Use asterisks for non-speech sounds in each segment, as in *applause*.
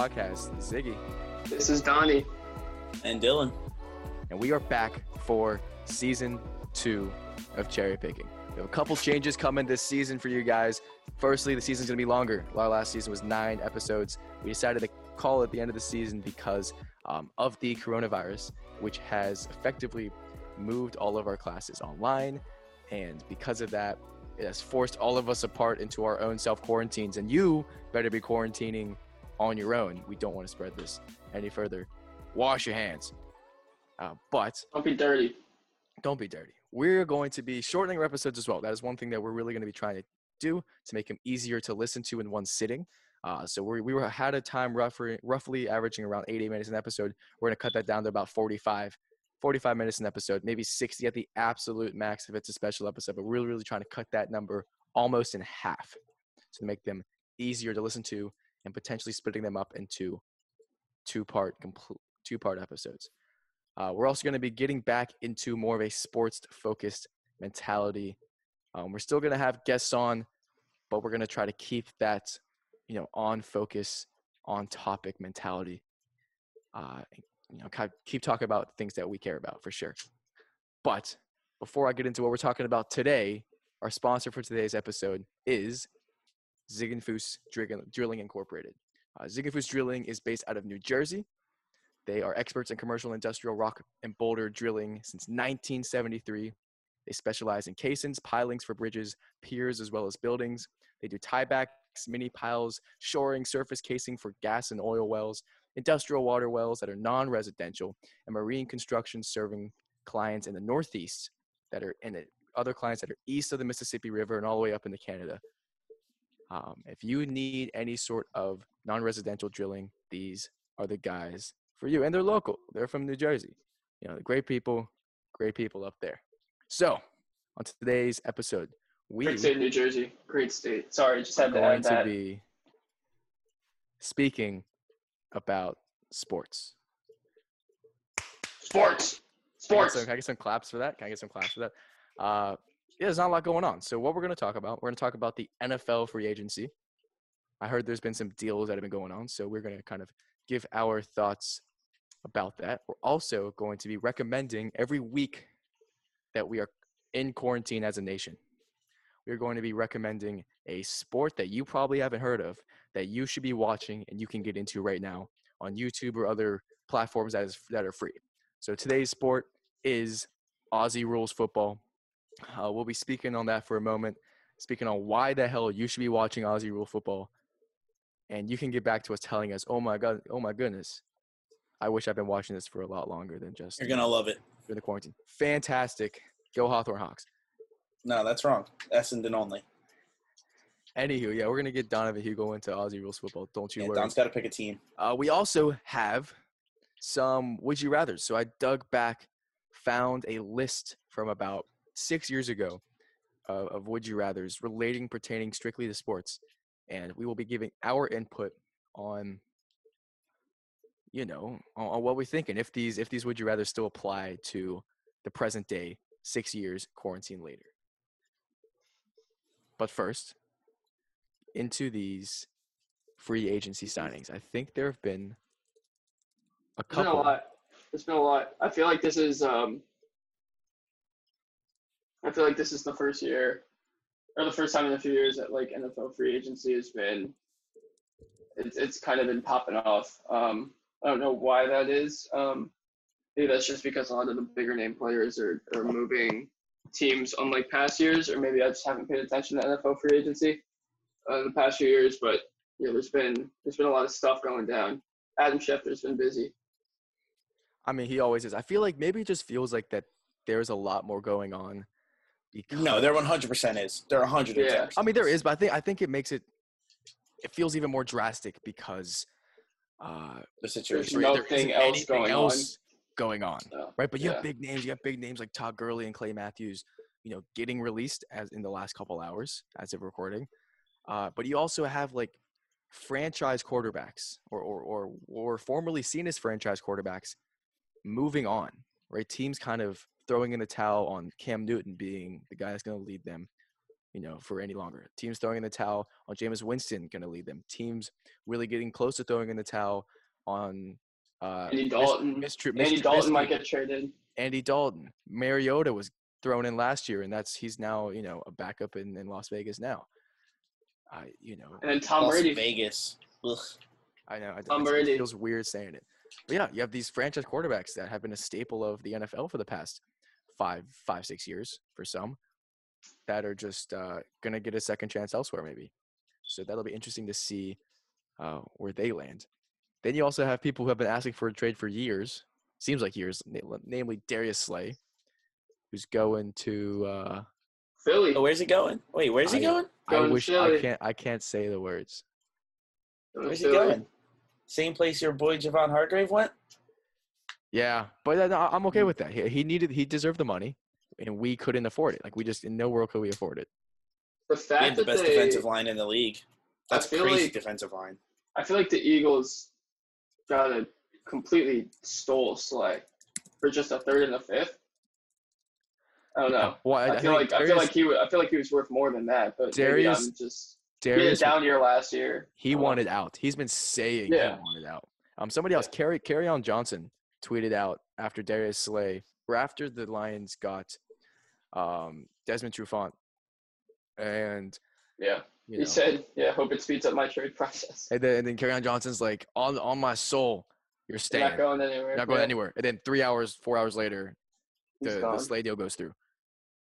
Podcast. Ziggy, This is Donnie. And Dylan. and we are back for season two of Cherry Picking. We have a couple changes coming this season for you guys. Firstly, the season's gonna be longer. Our last season was nine episodes. We decided to call it the end of the season because um, of the coronavirus, which has effectively moved all of our classes online. And because of that, it has forced all of us apart into our own self quarantines. And you better be quarantining on your own. We don't want to spread this any further. Wash your hands. Uh, but Don't be dirty. don't be dirty. We're going to be shortening our episodes as well. That is one thing that we're really going to be trying to do to make them easier to listen to in one sitting. Uh, so we we were had a time roughly roughly averaging around 80 minutes an episode. We're going to cut that down to about 45, 45 minutes an episode, maybe 60 at the absolute max if it's a special episode. But we're really really trying to cut that number almost in half to make them easier to listen to and potentially splitting them up into two part complete two part episodes. Uh, we're also going to be getting back into more of a sports focused mentality. Um, we're still going to have guests on, but we're going to try to keep that, you know, on focus, on topic mentality. Uh, you know, keep talking about things that we care about for sure. But before I get into what we're talking about today, our sponsor for today's episode is Ziegenfuss Drilling, Incorporated. Uh, Drilling is based out of New Jersey. They are experts in commercial industrial rock and boulder drilling since 1973. They specialize in casings, pilings for bridges, piers, as well as buildings. They do tiebacks, mini piles, shoring, surface casing for gas and oil wells, industrial water wells that are non residential, and marine construction serving clients in the Northeast that are in it, other clients that are east of the Mississippi River and all the way up into Canada. Um, if you need any sort of non residential drilling, these are the guys for you. And they're local, they're from New Jersey. You know, the great people, great people up there. So, on today's episode, we Great state, New Jersey. Great state. Sorry, just had to going add to be speaking about sports. Sports. Can I, Sports. some, can I get some claps for that? Can I get some claps for that? Uh, yeah, there's not a lot going on. So, what we're going to talk about, we're going to talk about the NFL free agency. I heard there's been some deals that have been going on. So, we're going to kind of give our thoughts about that. We're also going to be recommending every week that we are in quarantine as a nation. We're going to be recommending a sport that you probably haven't heard of that you should be watching and you can get into right now on YouTube or other platforms that is that are free. So today's sport is Aussie rules football. Uh, we'll be speaking on that for a moment, speaking on why the hell you should be watching Aussie rule football, and you can get back to us telling us, "Oh my god, oh my goodness, I wish I've been watching this for a lot longer than just You're gonna love it. during the quarantine." Fantastic, go Hawthorn Hawks. No, that's wrong. Essendon only. Anywho, yeah, we're gonna get Donovan Hugo into Aussie rules football. Don't you Yeah, worry. Don's got to pick a team. Uh, we also have some would you rather. So I dug back, found a list from about six years ago of, of would you rather's relating pertaining strictly to sports, and we will be giving our input on, you know, on, on what we think and if these if these would you rather still apply to the present day, six years quarantine later. But first, into these free agency signings. I think there have been a There's been a lot. it's been a lot. I feel like this is um I feel like this is the first year or the first time in a few years that like NFL free agency has been it's it's kind of been popping off. Um I don't know why that is. Um maybe that's just because a lot of the bigger name players are, are moving teams unlike past years, or maybe I just haven't paid attention to NFL free agency uh, the past few years, but yeah, there's been there's been a lot of stuff going down. Adam Schefter's been busy. I mean, he always is. I feel like maybe it just feels like that there's a lot more going on. Because, No, there 100% is. There 110%. Yeah. I mean, there is, but I think I think it makes it. It feels even more drastic because uh, the situation. there nothing isn't else going else going on. So, right? But you Yeah. have big names. You have big names like Todd Gurley and Clay Matthews, you know, getting released as in the last couple hours as of recording. Uh, but you also have like franchise quarterbacks or, or or or formerly seen as franchise quarterbacks moving on, right? Teams kind of throwing in the towel on Cam Newton being the guy that's going to lead them. you know, for any longer. Teams throwing in the towel on Jameis Winston going to lead them. Teams really getting close to throwing in the towel on uh, Andy Mis- Dalton. Mr. Andy Mr. Dalton might get traded. Andy Dalton. Mariota was thrown in last year, and that's he's now you know a backup in, in Las Vegas now. I you know And then Tom Las Brady. Vegas. Ugh. I know I, Tom it Brady. feels weird saying it, but yeah, you have these franchise quarterbacks that have been a staple of the NFL for the past five five six years for some that are just uh, gonna get a second chance elsewhere maybe. So that'll be interesting to see uh, where they land. Then you also have people who have been asking for a trade for years, seems like years namely Darius Slay, who's going to. Uh, Philly. Oh, where's he going? Wait, where's he I- going? I Going to wish I can't. I can't say the words. Going to Where's he going? Same place your boy Javon Hargrave went? Yeah, but uh, I'm okay with that. He, he needed. He deserved the money, and we couldn't afford it. Like we just in no world could we afford it. The He fact had the best they, defensive line in the league. That's crazy like- defensive line. I feel like the Eagles got a completely stole Slay for just a third and a fifth. I don't know. Well, I, I, feel think like I feel like he wa- I feel like he was worth more than that. But maybe Darius- I'm just he Darius down year last year. He wanted out. He's been saying Yeah. he wanted out. Um, somebody else, Carry Kerryon Johnson, tweeted out after Darius Slay, or after the Lions got um, Desmond Trufant, and Yeah, you he know, said, "Yeah, hope it speeds up my trade process. and then, and then Kerryon Johnson's like, on on my soul, you're They're staying, not going anywhere. You're not going Yeah, anywhere. And then three hours, four hours later, the, the. Slay deal goes through.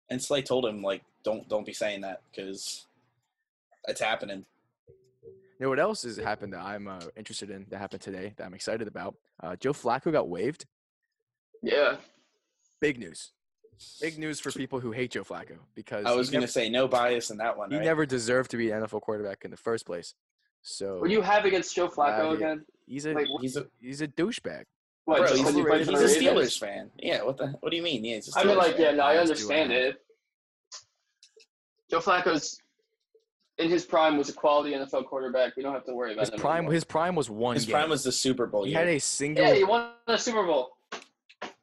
And Slay told him like, don't don't be saying that because it's happening. You know what else has happened that I'm uh, interested in that happened today that I'm excited about? Uh, Joe Flacco got waived. Yeah, Big news. Big news for people who hate Joe Flacco because I was gonna say no bias in that one. he right? never deserved to be an NFL quarterback in the first place. So what do you have against Joe Flacco Uh, again? he's a like, He's a he's a douchebag. What? bro. He's, because he overrated. played for he's a Steelers fan. Yeah. What the? What do you mean? Yeah, he's I mean, like, fan. yeah, no, I understand it. Joe Flacco's in his prime was a quality NFL quarterback. We don't have to worry about His him prime anymore. his prime was one His game. prime was the Super Bowl he year had a single yeah, he won a Super Bowl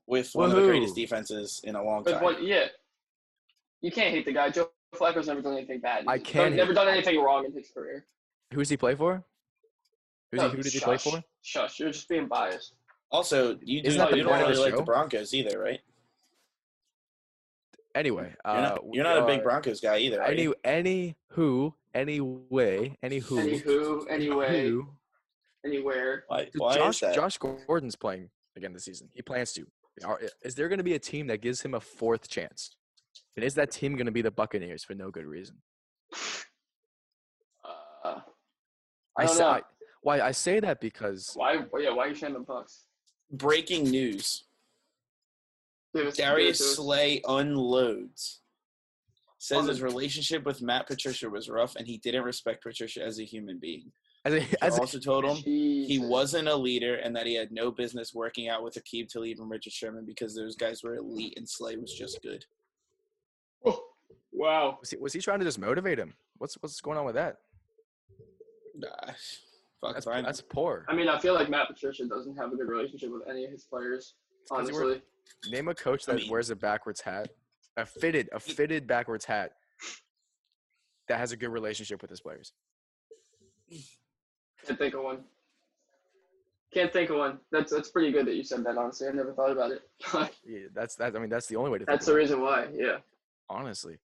with one of the greatest defenses in a long with time. one. Yeah, you can't hate the guy. Joe Flacco's never done anything bad. I He's can done- never done anything wrong in his career. who does he play for? Who's No, he, who did he play for? Shush, you're just being biased. Also, you do Isn't that the you don't really the like the Broncos either, right? Anyway, You're uh, not, we you're not a big Broncos guy either. Are Any any who anyway any who Anywho, anyway, who anywhere. Why, why Josh is that? Josh Gordon's playing again this season. He plans to. Are- Is there going to be a team that gives him a fourth chance? And is that team going to be the Buccaneers for no good reason? Uh, I don't say. I, why I say that because Why? Yeah, why are you saying the Bucks? Breaking news: Give us- give Darius Slay unloads. Says his relationship with Matt Patricia was rough, and he didn't respect Patricia as a human being. as a, He as a, also told him he wasn't a leader and that he had no business working out with Aqib Talib and Richard Sherman because those guys were elite and Slay was just good. Oh, wow. was, he, was he trying to just motivate him? What's what's going on with that? Nah, fuck That's if I know. that's poor. I mean, I feel like Matt Patricia doesn't have a good relationship with any of his players. Honestly, Name a coach I that mean- wears a backwards hat, a fitted a fitted backwards hat that has a good relationship with his players. can't think of one. Can't think of one. That's that's pretty good that you said that. Honestly, I never thought about it. *laughs* Yeah, that's that. I mean, that's the only way to. that's think the about it. reason why. Yeah. honestly.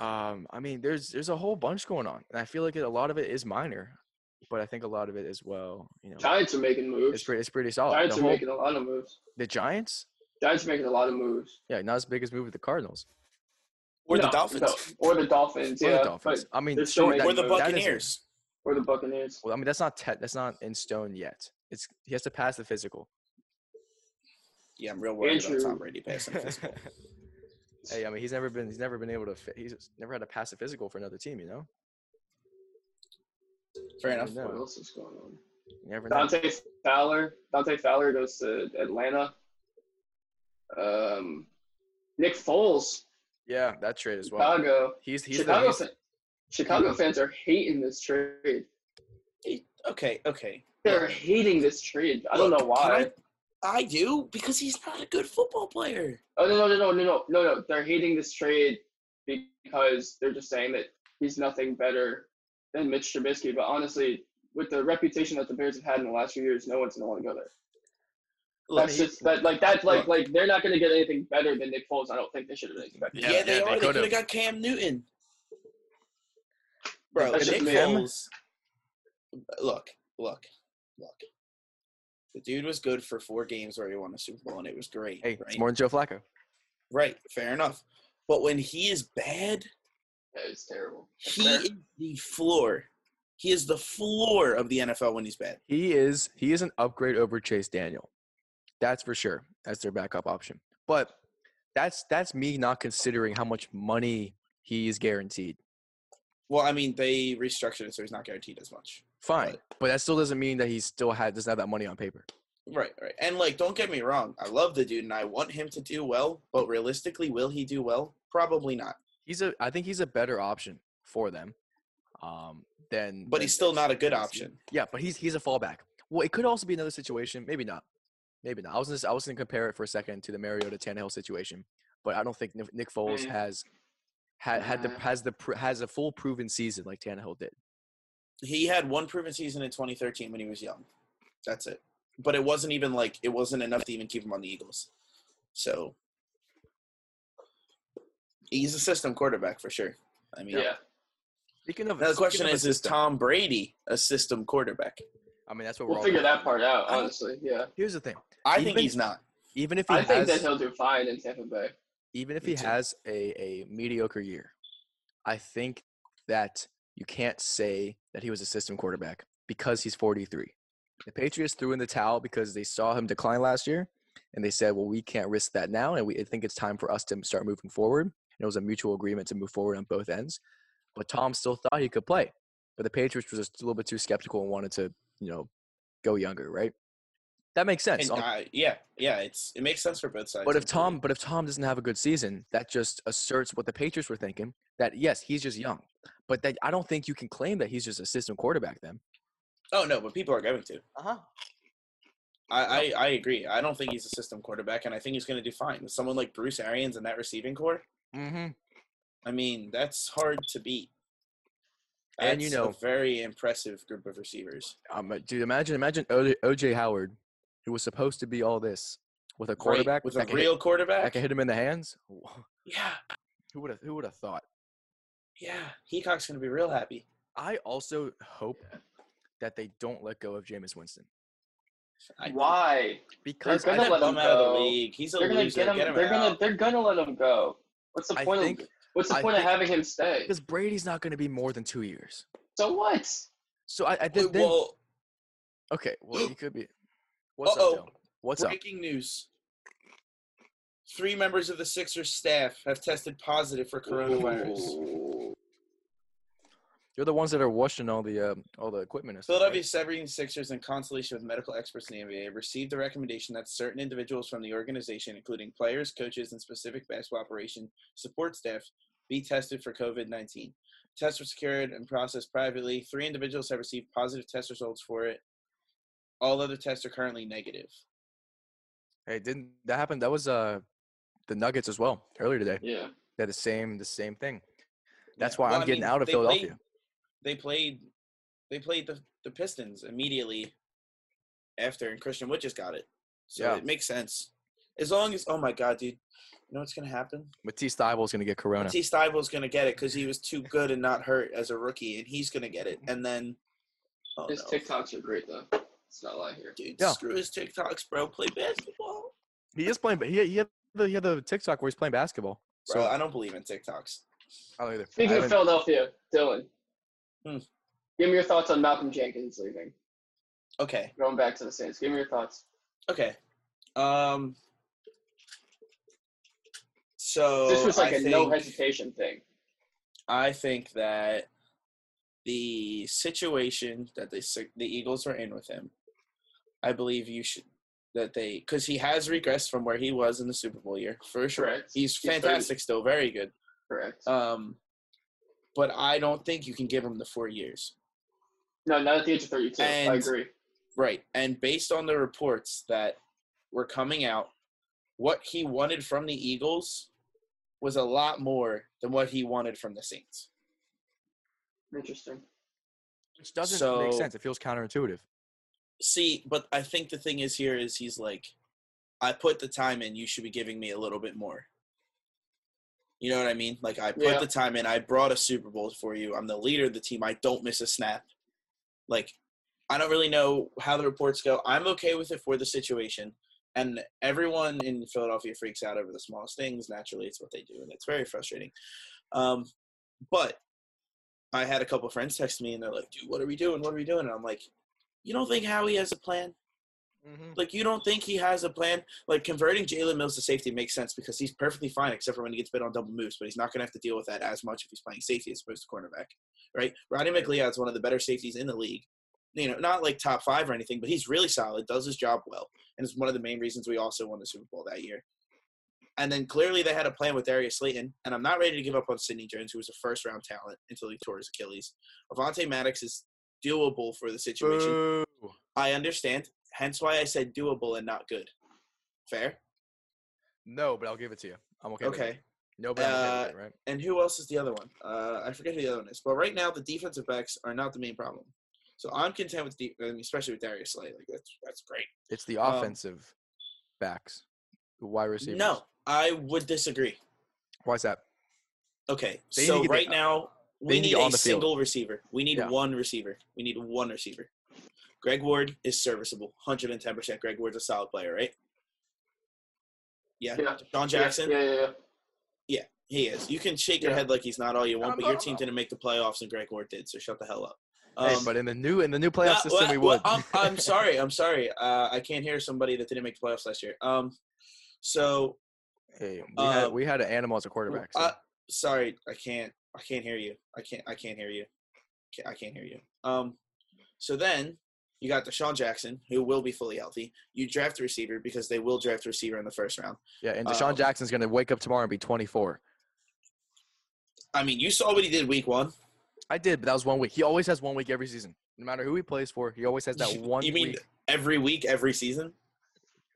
Um, I mean, there's there's a whole bunch going on, and I feel like it, a lot of it is minor, but I think a lot of it as well. You know, Giants are making moves. it's pretty it's pretty solid. Giants The, are whole, making a lot of moves. the Giants, Giants are making a lot of moves. yeah, not as big as move with the Cardinals Or the Dolphins. no, or the Dolphins. or yeah. the Dolphins. I mean, they're sure, that- Or the moves. that isn't- Buccaneers. But, or the Buccaneers. well, I mean, that's not te- that's not in stone yet. It's he has to pass the physical. Yeah, I'm real worried Andrew. about Tom Brady passing physical. *laughs* *laughs* hey, I mean, he's never been he's never been able to fi- he's never had to pass a physical for another team. You know, Fair enough. No. What else is going on? you never know. Dante Fowler. Dante Fowler goes to Atlanta. Um, Nick Foles. Yeah, that trade as well. Chicago. He's, he's Chicago. The, he's, Chicago fans are hating this trade. Okay, okay. They're hating this trade. I don't know why. I, I, do because he's not a good football player. Oh no no no no no no no! They're hating this trade because they're just saying that he's nothing better than Mitch Trubisky. But honestly, with the reputation that the Bears have had in the last few years, no one's gonna want to go there. Look, That's just that like that's like like they're not gonna get anything better than Nick Foles. I don't think they should have been expecting. yeah, Yeah, they yeah, are. they They could could've. got Cam Newton. Bro, That's Nick. Foles. Look, look, look. The dude was good for four games where he won a Super Bowl, and it was great. Hey, right? it's more than Joe Flacco. right, fair enough. But when he is bad, Yeah, it's terrible. That's he fair. is the floor. He is the floor of the NFL when he's bad. He is he is an upgrade over Chase Daniel. That's for sure. That's their backup option. But that's that's me not considering how much money he is guaranteed. Well, I mean, they restructured it so he's not guaranteed as much. Fine, Right. but that still doesn't mean that he still had doesn't have that money on paper. Right, right. And like, don't get me wrong, I love the dude and I want him to do well, but realistically, will he do well? Probably not. He's a I think he's a better option for them. Um, than But than he's still not a good option. Yeah, but he's he's a fallback. Well, it could also be another situation. Maybe not. Maybe not. I was just, I was going to compare it for a second to the Mariota Tannehill situation, but I don't think Nick Nick Foles Mm. has had had the has the has a full proven season like Tannehill did. He had one proven season in 2013 when he was young. That's it. But it wasn't even like it wasn't enough to even keep him on the Eagles. So he's a system quarterback for sure. I mean, Yeah. Speaking of now the question of is: Is Tom Brady a system quarterback? I mean, that's what we're We'll all figure gonna that part out, honestly. Yeah. Here's the thing: I think he's not. even if he I has, think that he'll do fine in Tampa Bay. even if Me he too. has a, a mediocre year, I think that you can't say that he was a system quarterback because he's 43. The Patriots threw in the towel because they saw him decline last year, and they said, "Well, we can't risk that now, and we I think it's time for us to start moving forward." And it was a mutual agreement to move forward on both ends. But Tom still thought he could play, but the Patriots were just a little bit too skeptical and wanted to, you know, go younger, right? That makes sense. And, uh, yeah, yeah, it's it makes sense for both sides. but if. Tom, but if Tom doesn't have a good season, that just asserts what the Patriots were thinking. That yes, he's just young, but that I don't think you can claim that he's just a system quarterback. Then. oh no, but people are going to. Uh huh. I, I, I agree. I don't think he's a system quarterback, and I think he's going to do fine with someone like Bruce Arians and that receiving corps. Mm-hmm. I mean, that's hard to beat. And, you know- a very impressive group of receivers. Um, dude, imagine, imagine OJ, OJ Howard, who was supposed to be all this, with a Right, quarterback with a real hit, quarterback. that can hit him in the hands. *laughs* Yeah, Who would have? Who would have thought? yeah. Heacock's going to be real happy. I also hope that they don't let go of Jameis Winston I, Why? because they're gonna I, let bum him out of the go. league. He's a They're gonna loser. get him. Get him they're gonna. They're gonna let him go. What's the I point think- of? What's the I point of having him stay? because Brady's not going to be more than two years. So what? So I, I Wait, did. Then, well, okay, well, he could be. What's Uh-oh. up, Joe? What's up? breaking news. Three members of the Sixers staff have tested positive for coronavirus. Ooh. You're the ones that are washing all the uh, all the equipment. And stuff, Philadelphia right? 76ers, in consultation with medical experts in the NBA, received the recommendation that certain individuals from the organization, including players, coaches, and specific basketball operation support staff, be tested for COVID 19. Tests were secured and processed privately. Three individuals have received positive test results for it. All other tests are currently negative. Hey, didn't that happen? That was uh the Nuggets as well earlier today. Yeah. They had the same the same thing. That's Yeah. why Well, I'm I getting mean, out of they Philadelphia. Played, they played they played the, the Pistons immediately after and Christian Wood just got it. So Yeah. it makes sense. As long as oh my god, dude. You know what's gonna happen? Matisse Thybulle is going to get corona. T. Stible's gonna get it because he was too good and not hurt as a rookie, and he's gonna get it. And then, oh His no, TikToks are great though. It's not lie here. dude, Yeah. screw his TikToks, bro. Play basketball, He is playing, but he, he had the he had the TikTok where he's playing basketball. bro. So I don't believe in TikToks. I don't either. I Speaking of Philadelphia, Dylan, Hmm. give me your thoughts on Malcolm Jenkins leaving. Okay, Going back to the Saints, give me your thoughts. okay. Um. So This was like a a no hesitation thing. I think that the situation that the the Eagles are in with him, I believe you should that they because he has regressed from where he was in the Super Bowl year for sure. Correct. He's He's fantastic, still very good. Correct. Um, but I don't think you can give him the four years. no, not at the age of 32. I agree. Right, and based on the reports that were coming out, what he wanted from the Eagles was a lot more than what he wanted from the Saints. Interesting. Which doesn't So- make sense. It feels counterintuitive. See, but I think the thing is here is he's like, I put the time in. You should be giving me a little bit more. You know what I mean? Like I put Yeah. the time in. I brought a Super Bowl for you. I'm the leader of the team. I don't miss a snap. Like I don't really know how the reports go. I'm okay with it for the situation. And everyone in Philadelphia freaks out over the smallest things. Naturally, it's what they do, and it's very frustrating. Um, but I had a couple friends text me, and they're like, "Dude, what are we doing? What are we doing?" And I'm like, "You don't think Howie has a plan? Mm-hmm. Like, you don't think he has a plan? Like, converting Jalen Mills to safety makes sense because he's perfectly fine, except for when he gets bit on double moves. But he's not going to have to deal with that as much if he's playing safety as opposed to cornerback, right? Rodney McLeod is one of the better safeties in the league. You know, not like top five or anything, but he's really solid, does his job well, and is one of the main reasons we also won the Super Bowl that year. And then clearly they had a plan with Darius Slayton, and I'm not ready to give up on Sidney Jones, who was a first round talent until he tore his Achilles. Avonte Maddox is doable for the situation. Boo. I understand. Hence why I said doable and not good. Fair. No, but I'll give it to you. I'm okay. Okay. No, but Uh, it, right? And who else is the other one? Uh, I forget who the other one is. But right now, the defensive backs are not the main problem. So I'm content with, de- I mean, especially with Darius Slay. Like that's that's great. It's the um, offensive backs, the wide receivers. No, I would disagree. Why is that? Okay, They so the- right now we need need on a the field. single receiver. We need Yeah. one receiver. We need one receiver. Greg Ward is serviceable, 110%. Greg Ward's a solid player, right? Yeah. Yeah. John Jackson. Yeah, yeah, yeah. He is. You can shake your Yeah. head like he's not all you want, I'm but your not- team didn't make the playoffs and Greg Ward did, so shut the hell up. hey, Um, but in the new in the new playoff nah, system, well, we well, would. I'm, *laughs* I'm sorry. I'm sorry. Uh, I can't hear somebody that didn't make the playoffs last year. Um, so hey, we uh, had we had an animal as a quarterback. So. uh, sorry, I can't. I can't hear you. I can't. I can't hear you. I can't hear you. Um, so then you got DeSean Jackson, who will be fully healthy. You draft a receiver because they will draft a receiver in the first round. yeah, and DeSean um, Jackson's gonna wake up tomorrow and be 24. I mean, you saw what he did week one. I did, but that was one week. He always has one week every season. No matter who he plays for, he always has that one you mean week. every week, every season?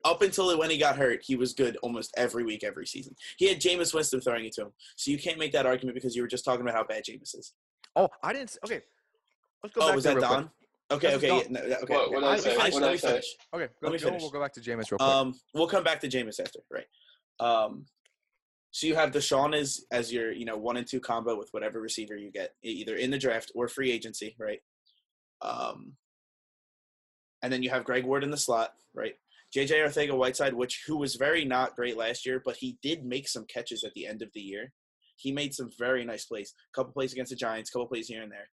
Up until when he got hurt, he was good almost every week, every season. He had Jameis Winston throwing it to him. So you can't make that argument because you were just talking about how bad Jameis is. Oh, I didn't. s- Okay, let's go Oh, back was that real quick. Don? Okay, okay, yeah, no, okay. What- okay. what I Let me say? finish. What Let I me say? finish. Okay, go, Let me go, finish. We'll go back to Jameis real quick. Um, we'll come back to Jameis after, right? Um, so you have DeSean as as your you know one and two combo with whatever receiver you get either in the draft or free agency, right? Um, and then you have Greg Ward in the slot, right? JJ Arcega-Whiteside, which who was very not great last year, but he did make some catches at the end of the year. He made some very nice plays. A couple plays against the Giants, a couple plays here and there.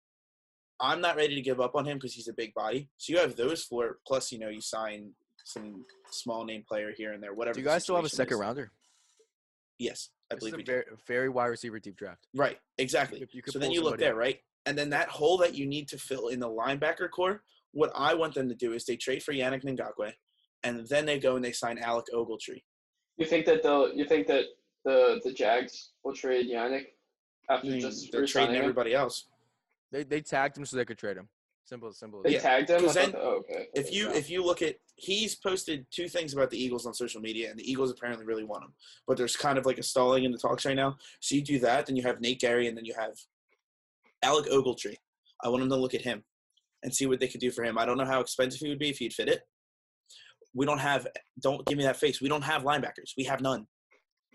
I'm not ready to give up on him because he's a big body. So you have those four, plus you know you sign some small name player here and there, whatever. Do you guys still have a second is. rounder? Yes, I This is believe a we do. very, very wide receiver deep draft. Right, exactly. could- you could so then you look there, up. right? And then that hole that you need to fill in the linebacker corps, what I want them to do is they trade for Yannick Ngakoue, and then they go and they sign Alec Ogletree. You think that they'll? You think that the the Jags will trade Yannick after I mean, just they're re-signing trading him? everybody else. They they tagged him so they could trade him. Simple, as simple. They as Yeah, that. tagged him. I 'cause thought then that- oh, okay. If you if you look at he's posted two things about the Eagles on social media, and the Eagles apparently really want him. But there's kind of like a stalling in the talks right now. So you do that, then you have Nate Gerry, and then you have Alec Ogletree. I want them to look at him and see what they could do for him. I don't know how expensive he would be if he'd fit it. We don't have. Don't give me that face. We don't have linebackers. We have none.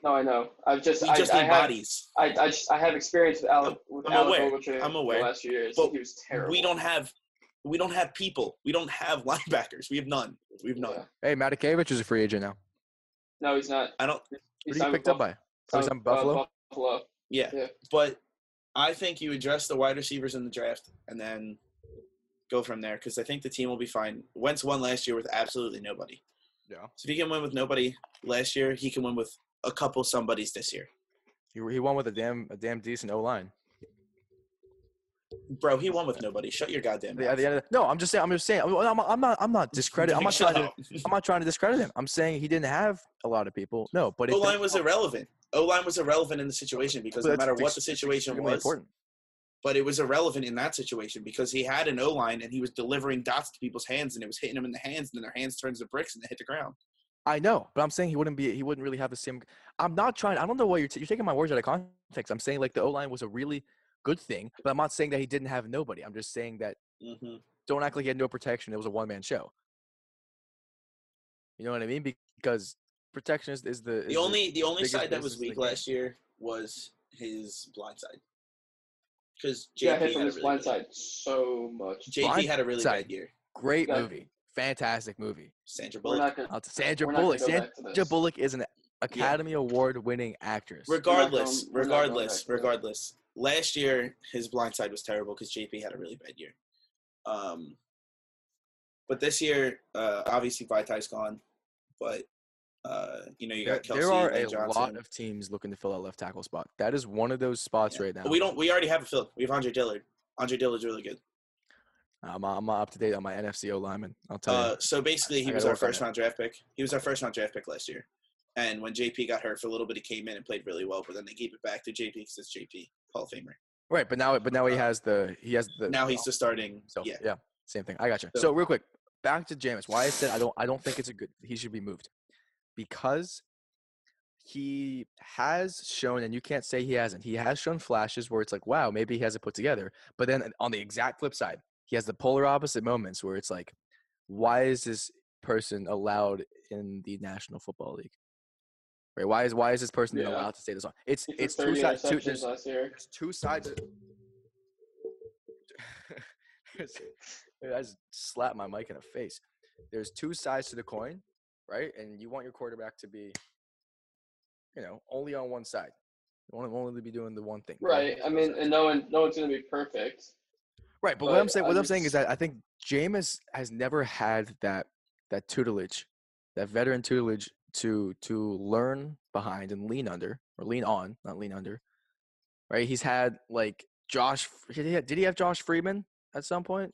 no, I know. I've just We I, just I need have bodies. I, I just I have experience with Alec with I'm Alec aware. Ogletree I'm aware. The last few years, But he was terrible. We don't have. We don't have people. We don't have *laughs* linebackers. We have none. We have none. Yeah. Hey, Matakevich is a free agent now. No, he's not. I don't. Who He's did you signed picked up by? Oh, Buff- he's on with, uh, Buffalo. Buffalo. Yeah. Yeah. But I think you address the wide receivers in the draft and then go from there because I think the team will be fine. Wentz won last year with absolutely nobody. Yeah. So if he can win with nobody last year, he can win with a couple somebodies this year. He, he won with a damn a damn decent O line. Bro, he won with nobody. Shut your goddamn mouth. at the end of the, no, I'm just saying. I'm just saying. I'm, I'm, not. I'm not discredit. I'm not trying to. *laughs* I'm not trying to discredit him. I'm saying he didn't have a lot of people. No, but O line was irrelevant. O line was irrelevant in the situation because no matter what the situation was, important. But it was irrelevant in that situation because he had an O line and he was delivering dots to people's hands and it was hitting them in the hands and then their hands turns to bricks and they hit the ground. I know, but I'm saying he wouldn't be. He wouldn't really have the same. I'm not trying. I don't know why you're. T- you're taking my words out of context. I'm saying like the O line was a really good thing, but I'm not saying that he didn't have nobody. I'm just saying that hmm don't act like he had no protection. It was a one man show. You know what I mean? Because protection is, is the is The only the only side that was weak last year was his blind side. Because Yeah, JP hit from his really blind side so much. JP Blind had a really side. bad year. great Yeah. movie, fantastic movie. Sandra We're Bullock. not gonna. Sandra we're not Bullock. go Sandra back to this. Bullock is an Academy Award winning actress. regardless, going- we're not going regardless, back to that. regardless. Last year, his blind side was terrible because JP had a really bad year. Um, but this year, uh, obviously Vaitai's gone, but uh, you know you There, got Kelce, there are a Johnson. lot of teams looking to fill that left tackle spot. That is one of those spots Yeah. right now. But we don't. We already have a fill. We have Andre Dillard. Andre Dillard's really good. I'm, I'm up to date on my NFC O lineman. I'll tell Uh, you. so basically, he was our first round draft pick. He was our first round draft pick last year. And when JP got hurt for a little bit, he came in and played really well. But then they gave it back to JP because it's JP Hall of Famer. Right, but now, but now he uh, has the he has the Now he's the starting. So yeah. yeah, same thing. I got you. So- So, real quick, back to Jameis. Why I said I don't I don't think it's a good he should be moved because he has shown, and you can't say he hasn't. He has shown flashes where it's like, wow, maybe he has it put together. But then on the exact flip side, he has the polar opposite moments where it's like, why is this person allowed in the National Football League? Right? Why is why is this person Yeah. allowed to stay this on? It's it's two sides. Two, there's, there's two sides. *laughs* I just slapped my mic in the face. There's two sides to the coin, right? And you want your quarterback to be, you know, only on one side. You want him only to be doing the one thing. Right. I mean, and no one, no one's gonna be perfect. right. But what I'm but saying, what I'm would saying is that I think Jameis has never had that that tutelage, that veteran tutelage to to learn behind and lean under or lean on, not lean under. Right. He's had like Josh. Did he have, did he have Josh Freeman at some point?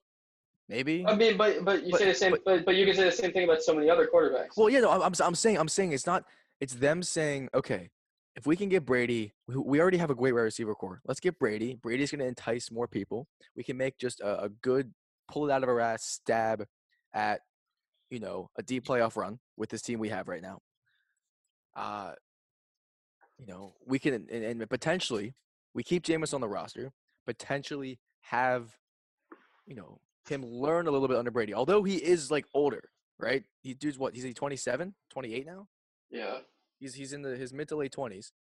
Maybe. I mean, but but you But- say the same, but- but, but you can say the same thing about so many other quarterbacks. Well, yeah, no, I'm, I'm, saying, I'm saying it's not. It's them saying, okay, if we can get Brady, we, we already have a great wide receiver corps. Let's get Brady. Brady's going to entice more people. We can make just a, a good pull it out of our ass stab at, you know, a deep playoff run with this team we have right now. Uh, you know, we can and, and potentially we keep Jameis on the roster. Potentially have, you know, him learn a little bit under Brady. Although he is like older, right? He dude's what? He's he 27, 28 now. yeah. He's he's in the his mid to late 20s.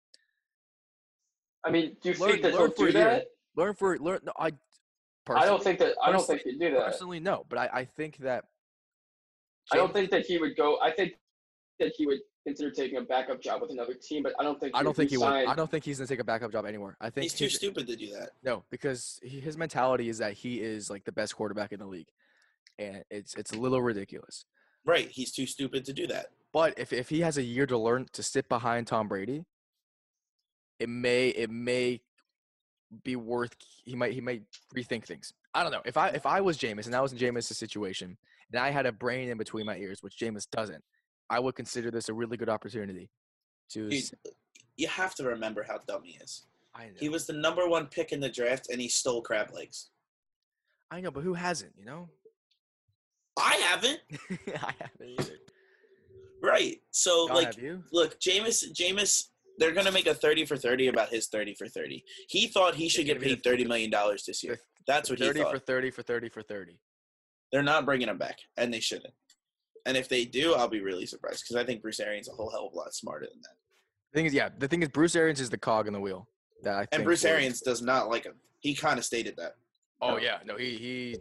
I mean, do you Learn- think that learn for do a year. that? Learn for learn. No, I I don't think that. I don't think he'd do that. personally no, but I I think that. I don't think that he would go. I think that he would consider taking a backup job with another team, but I don't think. I don't think he would. I don't think he's gonna take a backup job anymore. I think He's too stupid to do that. No, because he, his mentality is that he is like the best quarterback in the league, and it's it's a little ridiculous. Right. He's too stupid to do that. But if if he has a year to learn to sit behind Tom Brady, it may it may be worth. He might he might rethink things. I don't know. If I if I was Jameis and I was in Jameis' situation and I had a brain in between my ears, which Jameis doesn't, I would consider this a really good opportunity to. Dude, you have to remember how dumb he is. I know. He was the number one pick in the draft, and he stole crab legs. I know, but who hasn't? You know. I haven't. *laughs* I haven't either. Right. So John, like, look, Jameis, Jameis, they're gonna make a thirty for thirty about his thirty for thirty. He thought he should get paid thirty million dollars this year. That's what he Thirty for thirty for thirty for thirty. They're not bringing him back, and they shouldn't. And if they do, I'll be really surprised because I think Bruce Arians a whole hell of a lot smarter than that. The thing is, yeah, the thing is, Bruce Arians is the cog in the wheel. That I think And Bruce will- Arians does not like him. He kind of stated that. Oh yeah, no, he he.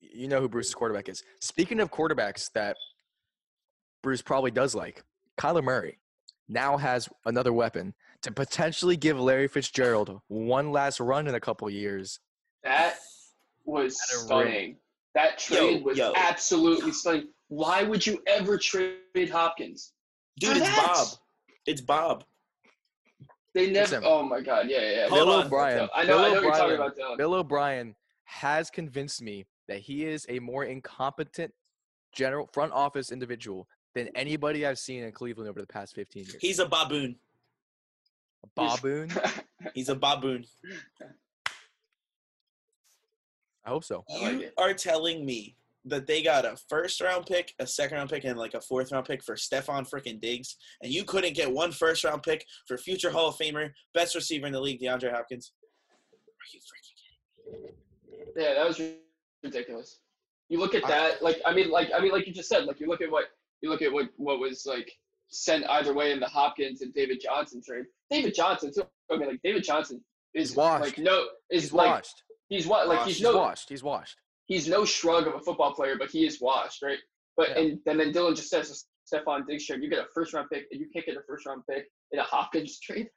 You know who Bruce's quarterback is. Speaking of quarterbacks that Bruce probably does like, Kyler Murray now has another weapon to potentially give Larry Fitzgerald one last run in a couple years. That was At a rim. stunning. That Yo, trade was yo. absolutely stunning. Why would you ever trade Hopkins? Dude, For it's that? Bob. It's Bob. They never. Oh my God! Yeah, yeah. yeah. Hold Bill on. O'Brien. I know. Bill I know what you're talking about. Dylan. Bill O'Brien has convinced me that he is a more incompetent general front office individual than anybody I've seen in Cleveland over the past 15 years. He's a baboon. A baboon? *laughs* He's a baboon. I hope so. I like You are telling me that they got a first round pick, a second round pick, and like a fourth round pick for Stefon freaking Diggs, and you couldn't get one first round pick for future Hall of Famer, best receiver in the league, DeAndre Hopkins. Are you freaking kidding? Yeah, that was ridiculous. You look at that, like I mean, like I mean, like you just said, like you look at what you look at what what was like sent either way in the Hopkins and David Johnson trade. David Johnson, too. I mean, like David Johnson is He's washed. like no is He's like washed. he's what like Washed. he's He's no washed. He's washed. He's no shrug of a football player, but he is washed, right? But Yeah. and, and then Dylan just says Stefon Diggs trade, you get a first round pick and you can't get a first round pick in a Hopkins trade.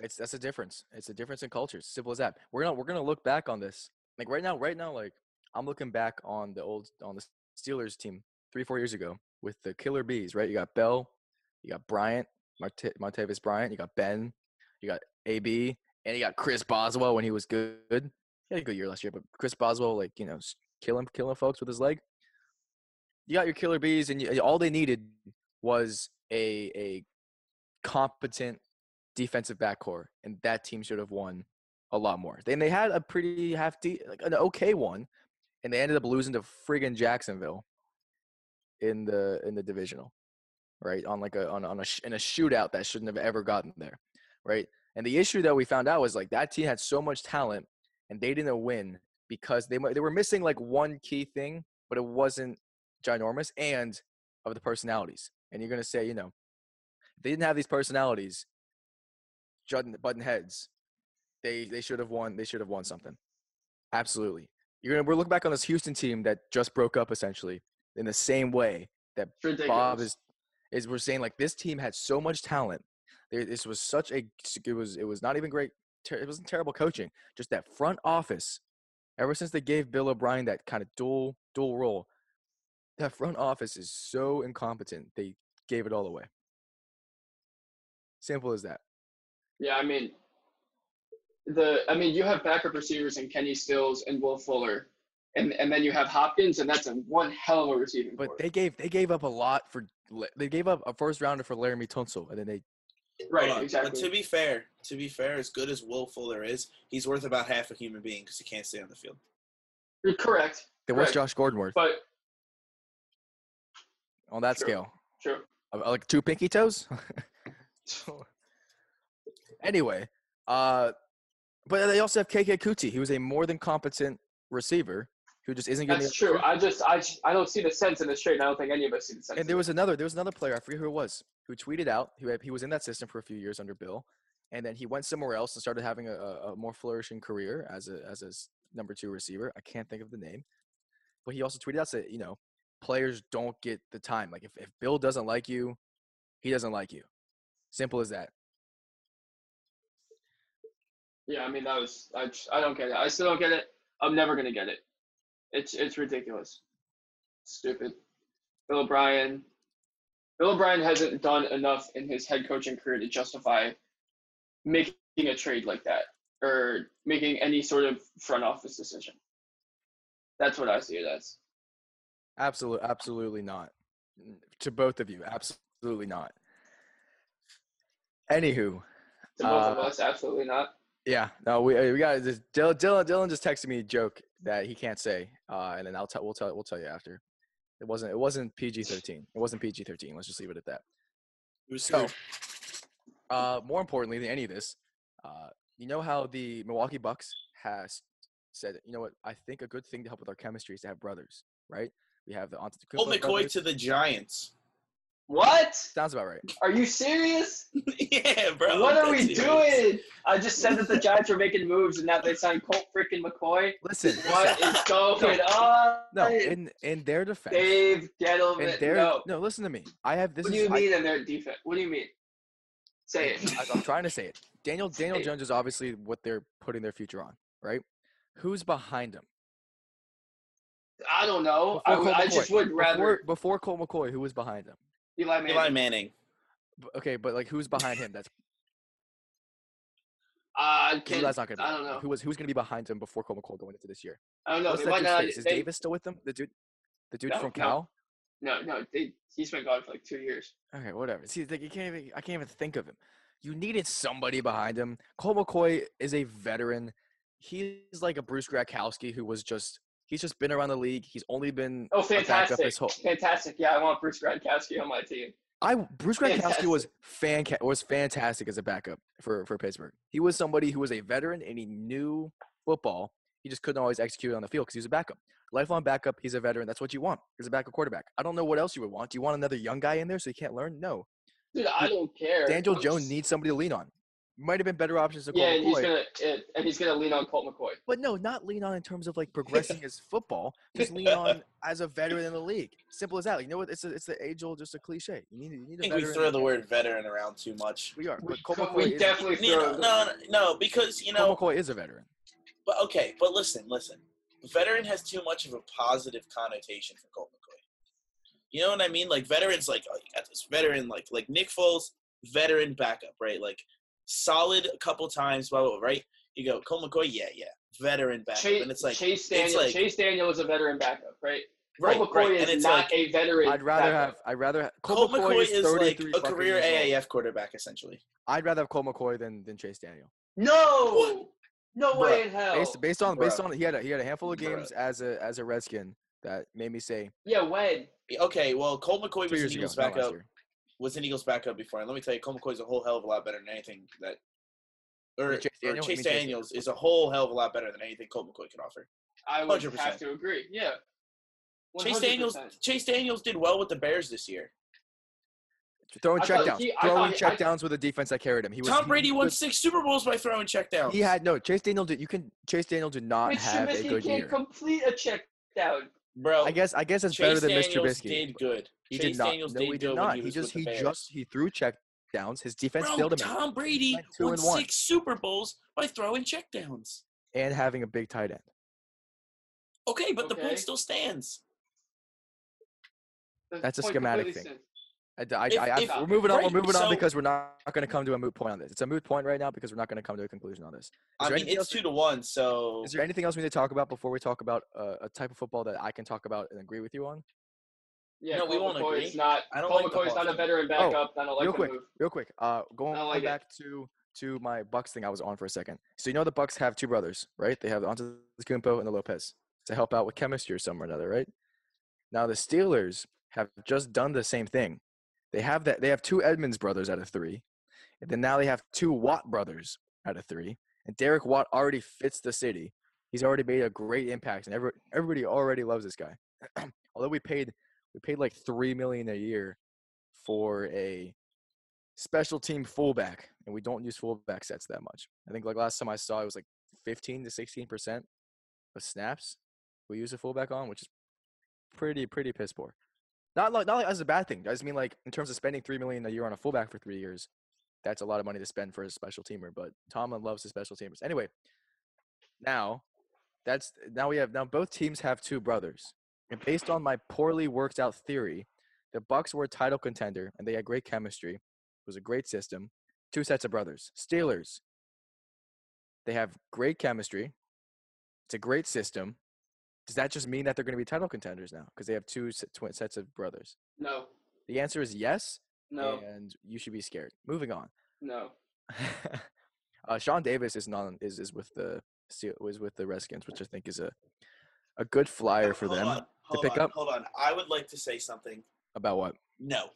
It's that's a difference. It's a difference in cultures. Simple as that. We're gonna we're gonna look back on this. Like right now, right now, like I'm looking back on the old on the Steelers team three four years ago with the killer bees. Right, you got Bell, you got Bryant, Marte- Martavis Bryant, you got Ben, you got AB, and you got Chris Boswell when he was good. He had a good year last year, but Chris Boswell, like you know, killing killing folks with his leg. You got your killer bees, and you, all they needed was a a competent defensive backcourt, and that team should have won a lot more. Then they had a pretty hefty, like an okay one, and they ended up losing to friggin' Jacksonville in the in the divisional, right? On like a on on a in a shootout that shouldn't have ever gotten there, right? And the issue that we found out was like that team had so much talent, and they didn't win because they they were missing like one key thing, but it wasn't ginormous, and of the personalities. And you're gonna say, you know, they didn't have these personalities, button heads, they they should have won. They should have won something. Absolutely. You're gonna we're looking back on this Houston team that just broke up essentially in the same way that. Bob is is we're saying like this team had so much talent. There- This was such a it was it was not even great. Ter- It wasn't terrible coaching. Just that front office. Ever since they gave Bill O'Brien that kind of dual dual role, that front office is so incompetent. They gave it all away. Simple as that. Yeah, I mean, the I mean, you have backup receivers and Kenny Stills and Will Fuller, and and then you have Hopkins, and that's a one hell of a receiving. But core. they gave they gave up a lot for they gave up a first rounder for Laremy Tunsil, and then they right, Hold on, exactly. But to be fair, to be fair, as good as Will Fuller is, he's worth about half a human being because he can't stay on the field. You're correct, then what's Josh Gordon worth but on that Sure. scale? true. Uh, Like two pinky toes. *laughs* anyway, uh, but they also have Keke Coutee, was a more than competent receiver who just isn't getting. That's the- true. I just I just- I don't see the sense in this trade. and I don't think any of us see the sense. And in there it. was another there was another player I forget who it was who tweeted out who had, he was in that system for a few years under Bill, and then he went somewhere else and started having a, a, more flourishing career as a as a s- number two receiver. I can't think of the name, but he also tweeted out that you know players don't get the time. Like if, if Bill doesn't like you, he doesn't like you. Simple as that. Yeah, I mean that was I I don't get it. I still don't get it. I'm never gonna get it. It's it's ridiculous. Stupid. Bill O'Brien. Bill O'Brien hasn't done enough in his head coaching career to justify making a trade like that or making any sort of front office decision. That's what I see it as. Absolutely, absolutely not. To both of you, absolutely not. Anywho, To both of Uh, us, absolutely not. Yeah, no, we we got this. Dylan, Dylan, Dylan just texted me a joke that he can't say, uh, and then I'll tell we'll tell we'll tell you after. It wasn't it wasn't PG thirteen. It wasn't PG thirteen. Let's just leave it at that. It was So, uh, more importantly than any of this, uh, you know how the Milwaukee Bucks has said, you know what? I think a good thing to help with our chemistry is to have brothers, right? We have the Antetokounmpo Colt McCoy brothers. to the Giants. What? Sounds about right. Are you serious? *laughs* yeah, bro. what are we serious. doing? I just said that the Giants were making moves and now they signed Colt freaking McCoy. Listen, What is *laughs* going on? no, in in their defense, Dave in Gettleman. their no. no, listen to me. I have this. what do is you I- mean in their defense? What do you mean? Say it. I- I'm trying to say it. Daniel Daniel Say it. Jones is obviously what they're putting their future on, right? Who's behind him? I don't know. I, would- I just would rather before, before Colt McCoy. Who was behind him? Eli Manning. Eli Manning. Okay, but like who's behind him? That's Uh, can, Eli's not gonna. Be, I don't know. Who was who's gonna be behind him before Cole McCoy going into this year? I don't know. What's that dude's not. face? Is they- Davis still with them? The dude, the dude No, from. Cal. No, no. They, he's been gone for like two years. Okay, whatever. See, like you can't even. I can't even think of him. You needed somebody behind him. Cole McCoy is a veteran. He's like a Bruce Grakowski who was just He's just been around the league. He's only been Oh, fantastic! whole. Fantastic! Yeah, I want Bruce Gradkowski on my team. I Bruce Gradkowski was Fantastic. fan was fantastic as a backup for for Pittsburgh. He was somebody who was a veteran and he knew football. He just couldn't always execute on the field because he was a backup. Lifelong backup. He's a veteran. That's what you want. He's a backup quarterback. I don't know what else you would want. Do you want another young guy in there so he can't learn? No. Dude, I don't care. Daniel Jones needs somebody to lean on. Might have been better options to Colt Yeah, and he's McCoy. gonna and he's gonna lean on Colt McCoy. But no, not lean on in terms of like *laughs* progressing his football. Just lean *laughs* on as a veteran in the league. Simple as that. Like, you know what? It's a, it's the age old, just a cliche. You need, you need I a think we throw the word veteran around too much. We are. We, But Colt McCoy, we is, definitely You throw. know, no, no, no, because you know, Colt McCoy is a veteran. but okay, but listen, listen. Veteran has too much of a positive connotation for Colt McCoy. You know what I mean? Like veterans, like oh, you got this veteran, like like Nick Foles, veteran backup, right? Like solid a couple times, blah blah, blah right? You go Colt McCoy, yeah, yeah, veteran backup, Chase, and it's like Chase Daniel. like- Chase Daniel is a veteran backup, right? right, Colt McCoy right, and is it's not like a veteran. I'd rather backup. have. I'd rather. Colt McCoy is like 33 a career. AAF quarterback essentially. I'd rather have Colt McCoy than than Chase Daniel. No, no way in hell. Based, based on based on he had a, he had a handful of Bruh. games as a as a Redskin that made me say yeah, when? Okay, well, Colt McCoy two was an years ago, Eagles not last backup. Year. Was an Eagles backup before, and let me tell you, Colt is a whole hell of a lot better than anything that. Or, Chase or Daniel? You Chase mean Chase Daniels is a whole hell of a lot better than anything Colt McCoy can offer. I would have to agree. Yeah. Chase Daniels, 100%. Chase Daniels did well with the Bears this year. Throwing I thought checkdowns, he- throwing thought he- I- checkdowns with a defense that carried him. He was Tom he Brady won was- six Super Bowls by throwing checkdowns. He had no Chase Daniel. Did you can Chase Daniel did not Mitch have a good can't year. complete a check down. Bro. I guess I guess it's Chase better than Mr. Daniels Trubisky. did good. He Chase did not. Daniels no, did he did not. he He just he Bears. just he threw check downs. His defense Bro, failed him out. Tom Brady two won and one. six Super Bowls by throwing checkdowns. and having a big tight end. Okay, but the point still stands. The That's a schematic thing. stands. I, I, If- I, I- if- we're moving on. we're moving on because we're not, not going to come to a moot point on this. It's a moot point right now because we're not going to come to a conclusion on this. Is I mean, it's two to one, so Is there anything else we need to talk about before we talk about uh, a type of football that I can talk about and agree with you on? Yeah, No, we Colt won't McCoy agree. is not. I don't Colt like McCoy's not a Hawks. veteran backup. I don't like real quick, move. real quick. Uh, going I like it. back to to my Bucks thing I was on for a second. So you know the Bucks have two brothers, right? They have the Antetokounmpo and the Lopez to help out with chemistry or some or another, right? Now the Steelers have just done the same thing. They have that. They have two Edmunds brothers out of three, and then now they have two Watt brothers out of three. And Derek Watt already fits the city. He's already made a great impact, and every, everybody already loves this guy. *clears throat* Although we paid we paid like three million a year for a special team fullback, and we don't use fullback sets that much. I think like last time I saw it was like 15 to 16 percent of snaps we use a fullback on, which is pretty pretty piss poor. Not like not like as a bad thing. I just mean like in terms of spending three million a year on a fullback for three years, that's a lot of money to spend for a special teamer. But Tomlin loves his special teamers. Anyway, now that's now we have now both teams have two brothers, and based on my poorly worked out theory, the Bucks were a title contender and they had great chemistry. It was a great system. Two sets of brothers. Steelers. They have great chemistry. It's a great system. Does that just mean that they're going to be title contenders now because they have two twin sets of brothers? No, The answer is yes, no, and you should be scared. Moving on. no. *laughs* uh, Sean Davis is non is is with the was with the Redskins, which I think is a a good flyer for hold them. On, hold pick on, up? Hold on, I would like to say something. About what? No,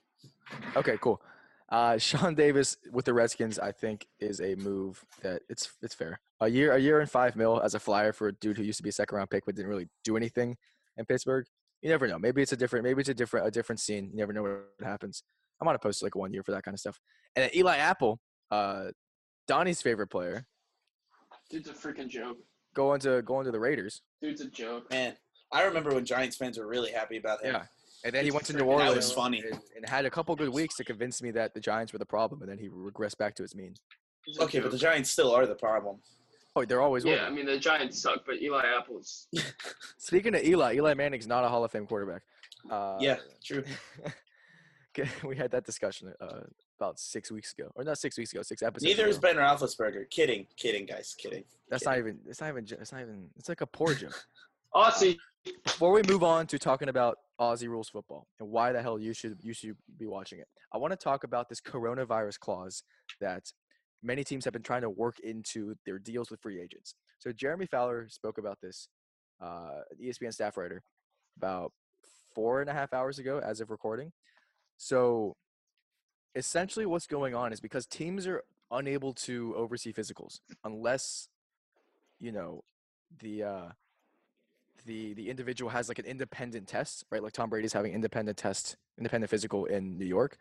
Okay, cool. Uh, *laughs* Sean Davis with the Redskins, I think, is a move that it's it's fair. A year, a year and five mil as a flyer for a dude who used to be a second round pick but didn't really do anything in Pittsburgh. You never know. Maybe it's a different, maybe it's a different, a different scene. You never know what happens. I'm on a post like one year for that kind of stuff. And then Eli Apple, uh, Donnie's favorite player, Dude's a freaking joke. going to going to the Raiders. Dude's a joke. man. I remember when Giants fans were really happy about him. Yeah. And then he went to freaking- New that Orleans. was funny. And, and had a couple good weeks to convince me that the Giants were the problem, and then he regressed back to his mean. Okay, but the. Giants still are the problem. Oh, they're always will yeah, be. I mean the Giants suck, but Eli Apple's *laughs* Speaking of Eli, Eli Manning's not a Hall of Fame quarterback. Uh, yeah, true. *laughs* okay, we had that discussion uh, about six weeks ago, or not six weeks ago, six episodes. Neither is ago. Ben Roethlisberger. Kidding, kidding, guys, kidding. That's not even. It's not even. jo- It's not even. It's like a poor joke. Aussie. Before we move on to talking about Aussie rules football and why the hell you should you should be watching it, I want to talk about this coronavirus clause that many teams have been trying to work into their deals with free agents. So Jeremy Fowler spoke about this uh, ESPN staff writer, about four and a half hours ago, as of recording. So, essentially, what's going on is because teams are unable to oversee physicals unless, you know, the uh, the the individual has like an independent test, right? Like Tom Brady's having independent test, independent physical in New York.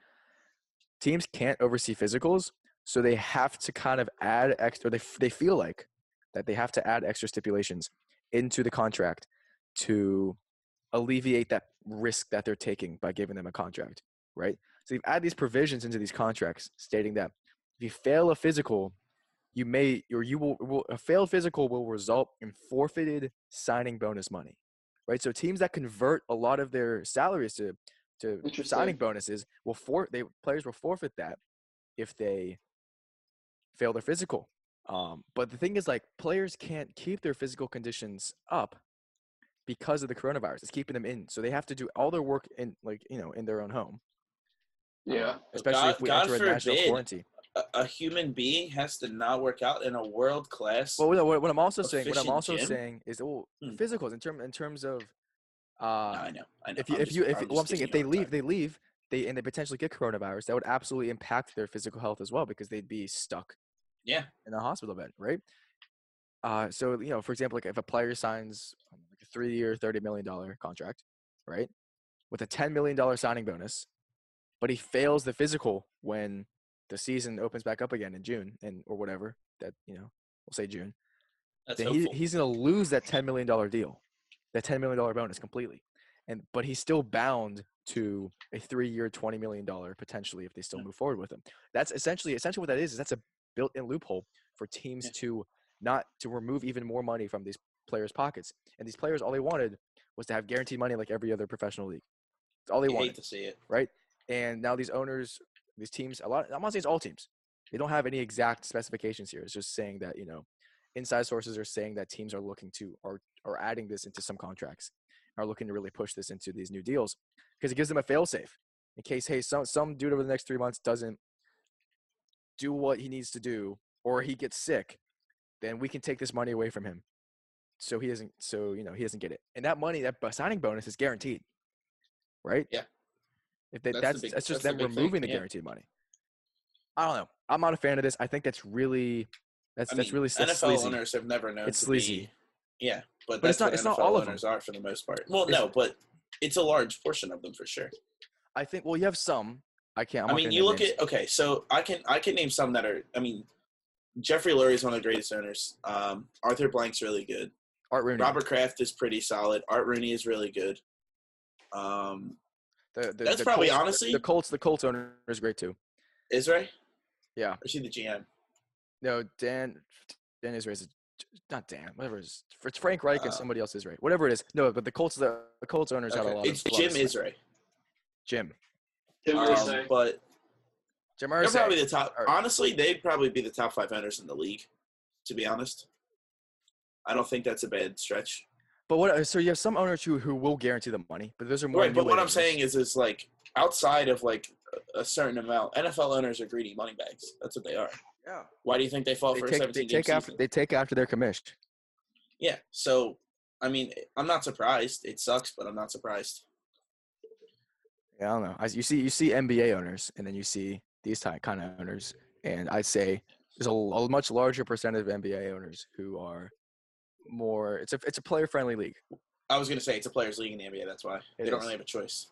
Teams can't oversee physicals, so they have to kind of add extra. They they feel like that they have to add extra stipulations into the contract to alleviate that risk that they're taking by giving them a contract, right? So you've add these provisions into these contracts stating that if you fail a physical, you may or you will, will a failed physical will result in forfeited signing bonus money, right? So teams that convert a lot of their salaries to to signing bonuses will for they players will forfeit that if they fail their physical. Um, but the thing is, like players can't keep their physical conditions up because of the coronavirus. It's keeping them in, so they have to do all their work in like you know in their own home. Yeah. um, especially God- if we God enter a national quarantine. A, a human being has to not work out in a world class. Well, what, what I'm also saying, what I'm also gym? saying is, well, Hmm. physicals in term in terms of, No, uh, I know. I know. if you I'm if just- you if I'm well, I'm saying if they leave, they leave, they and they potentially get coronavirus, that would absolutely impact their physical health as well because they'd be stuck Yeah. in a hospital bed, right? Uh, so you know, for example, like if a player signs like a three-year, thirty million dollar contract, right, with a ten million dollar signing bonus, but he fails the physical when the season opens back up again in June and or whatever that you know, we'll say June, That's then he, he's going to lose that ten million dollar deal, that ten million dollar bonus completely, and but he's still bound to a three-year, twenty million dollar potentially if they still Yeah. move forward with him. That's essentially essentially what that is. Is that's a built-in loophole for teams Yeah. to not to remove even more money from these players' pockets. And these players, all they wanted was to have guaranteed money like every other professional league. That's all they You wanted hate to see it. right? And now these owners, these teams, a lot. I'm not saying it's all teams. They don't have any exact specifications here. It's just saying that you know, inside sources are saying that teams are looking to are are adding this into some contracts, are looking to really push this into these new deals because it gives them a failsafe in case hey some some dude over the next three months doesn't do what he needs to do or he gets sick, then we can take this money away from him. So he doesn't. So you know he doesn't get it, and that money, that signing bonus, is guaranteed, right? Yeah. If they, That's that's big- that's just that's them removing the yeah. guaranteed money. I don't know. I'm not a fan of this. I think that's really that's I that's mean, really that's NFL sleazy. owners have never known It's to sleazy. be. Yeah, but, But it's not- it's not NFL all of them. owners are for the most part. Well, no, but it's a large portion of them for sure. I think. Well, you have some. I can't. I'm I mean, you look names. at okay, so I can I can name some that are. I mean, Jeffrey Lurie is one of the greatest owners. Um, Arthur Blank's really good. Art Rooney. Robert Kraft is pretty solid. Art Rooney is really good. Um, The, the, that's the probably Colts, honestly- the Colts. The Colts owner is great too. Irsay. Yeah. Or is he the GM? No, Dan. Dan Irsay is not Dan. Whatever it is. It's Frank Reich and Uh, somebody else is right. Whatever it is. No, but the Colts. The, the Colts owners had a lot. It's of, a lot of Jim sway. Irsay. Jim. Um, but Jim they're probably the top. Honestly, they'd probably be the top five owners in the league. To be honest, I don't think that's a bad stretch. But what? Uh, so you have some owners who who will guarantee the money, but those are more. Right, but what I'm saying is, is like outside of like a- a certain amount, NFL owners are greedy money bags. That's what they are. yeah. Why do you think they fall They for a take, 17 they game take after season? they take after their commission. Yeah. So, I mean, I'm not surprised. It sucks, but I'm not surprised. Yeah, I don't know. As you see, you see NBA owners, and then you see these type kind of owners, and I'd say there's a, a much larger percentage of NBA owners who are more. It's a it's a player friendly league, I was gonna say it's a players' league in the NBA. That's why It they don't really have a choice.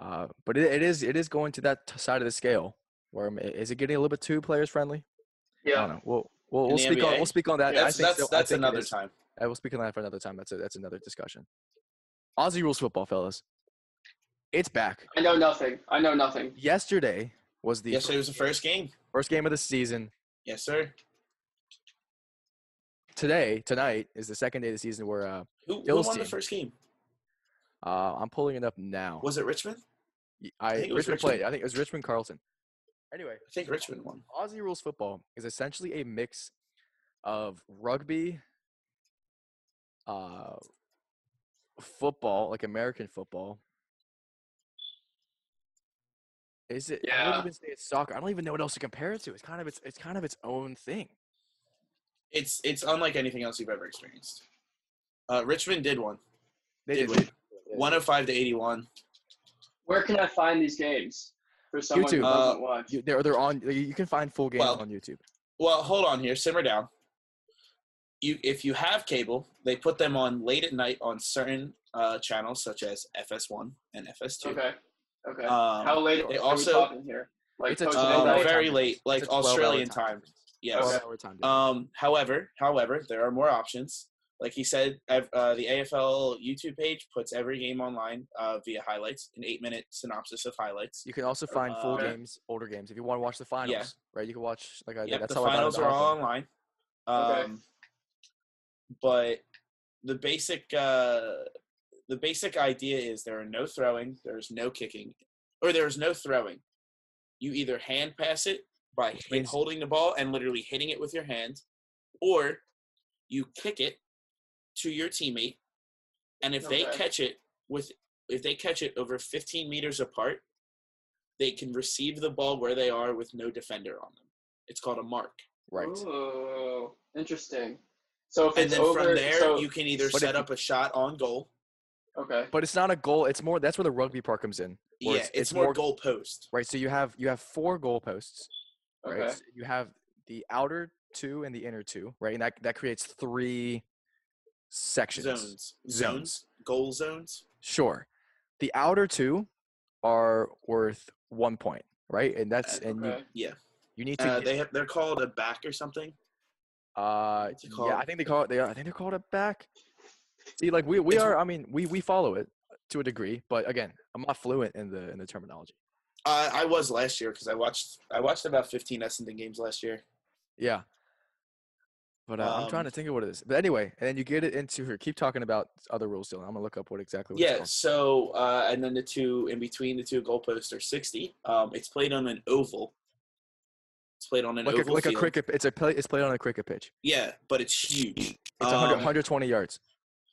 uh, but it, it is it is going to that t- side of the scale. Where um, is it getting a little bit too players friendly? Yeah. I Yeah. don't know. We'll we'll, we'll the speak on we'll speak on that. I That's think that's so. I that's think another time. I will speak on that for another time. That's a that's another discussion. Aussie rules football, fellas. It's back. I know nothing. I know nothing. Yesterday was the Yesterday was the first game. first game of the season. Yes, sir. Today, tonight is the second day of the season where uh, Who, who won the first game? uh I'm pulling it up now. Was it Richmond? I, think it was Richmond played. I think it was Richmond Carlton. Anyway, I think Richmond won. Aussie rules football is essentially a mix of rugby, uh, football, like American football. Is it? Yeah. I wouldn't even say it's soccer. I don't even know what else to compare it to. It's kind of its. It's kind of its own thing. It's it's unlike anything else you've ever experienced. Uh, Richmond did one. They Did did. win. 105 to 81. Where can I find these games for someone YouTube. who Uh, doesn't watch? You, they're they're on. You can find full games Well, on YouTube. Well, hold on here. Simmer down. You, if you have cable, they put them on late at night on certain uh, channels such as FS1 and FS2. okay. Okay. Um, How late they are also- we talking here? Like It's a post Uh, uh, very late, like It's a 12 hour Australian time time. Difference. Yes. 12 Okay. time. Um, however, however, there are more options. Like he said, uh, the AFL YouTube page puts every game online uh, via highlights, an eight-minute synopsis of highlights. You can also find full uh, games, older games. If you want to watch the finals, Yeah. right? You can watch like I did. Yep, That's the how I got finals into are all hockey. online. Okay. Um, but the basic uh, the basic idea is there are no throwing, there's no kicking, or there's no throwing. You either hand pass it by hit, means- holding the ball and literally hitting it with your hand, or you kick it to your teammate, and if they catch it with if they catch it over 15 meters apart, they can receive the ball where they are with no defender on them. It's called a mark. Right. Oh, interesting. So if and it's then over, from there so, you can either But set if- up a shot on goal. okay. But it's not a goal. It's more. That's where the rugby part comes in. Yeah, it's- it's, it's more, more- goal post. Right. So you have you have four goalposts. Right. Okay. So you have the outer two and the inner two. Right. And that that creates three sections. Zones. Zones. Zones. Goal zones. Sure. The outer two are worth one point. Right. And that's Uh, and Okay. you Yeah. you need to. Uh, get- they have, they're called a back or something. Uh, yeah, I think they call it. They are. I think they're called a back. See, like we we are. I mean, we we follow it to a degree, but again, I'm not fluent in the in the terminology. Uh, I was last year because I watched I watched about 15 Essendon games last year. Yeah. But uh, I'm trying Um, to think of what it is. But anyway, and then you get it into here. Keep talking about other rules, Dylan. I'm gonna look up what exactly. What Yeah. So uh, and then the two in between the two goalposts are 60. Um, it's played on an oval. It's played on an like a, oval like a cricket. It's a play. It's played on a cricket pitch. Yeah, but it's huge. It's 100, Um, 120 yards.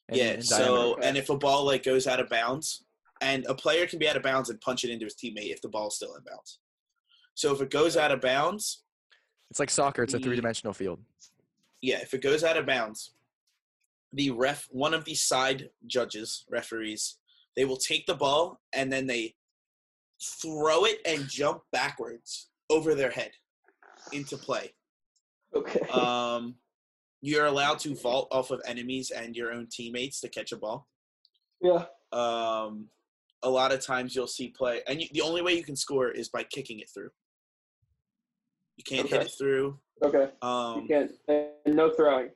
in- yeah. in so diameter. and if a ball like goes out of bounds, and a player can be out of bounds and punch it into his teammate if the ball's still in bounds. So if it goes out of bounds, it's like soccer. It's a three dimensional field. yeah, if it goes out of bounds, the ref, one of the side judges, referees, they will take the ball and then they throw it and jump backwards over their head into play. Okay. *laughs* Um, you're allowed to vault off of enemies and your own teammates to catch a ball. yeah. Um, a lot of times you'll see play, and you, the only way you can score is by kicking it through. You can't hit it through. Okay. Um, you can't. And no throwing,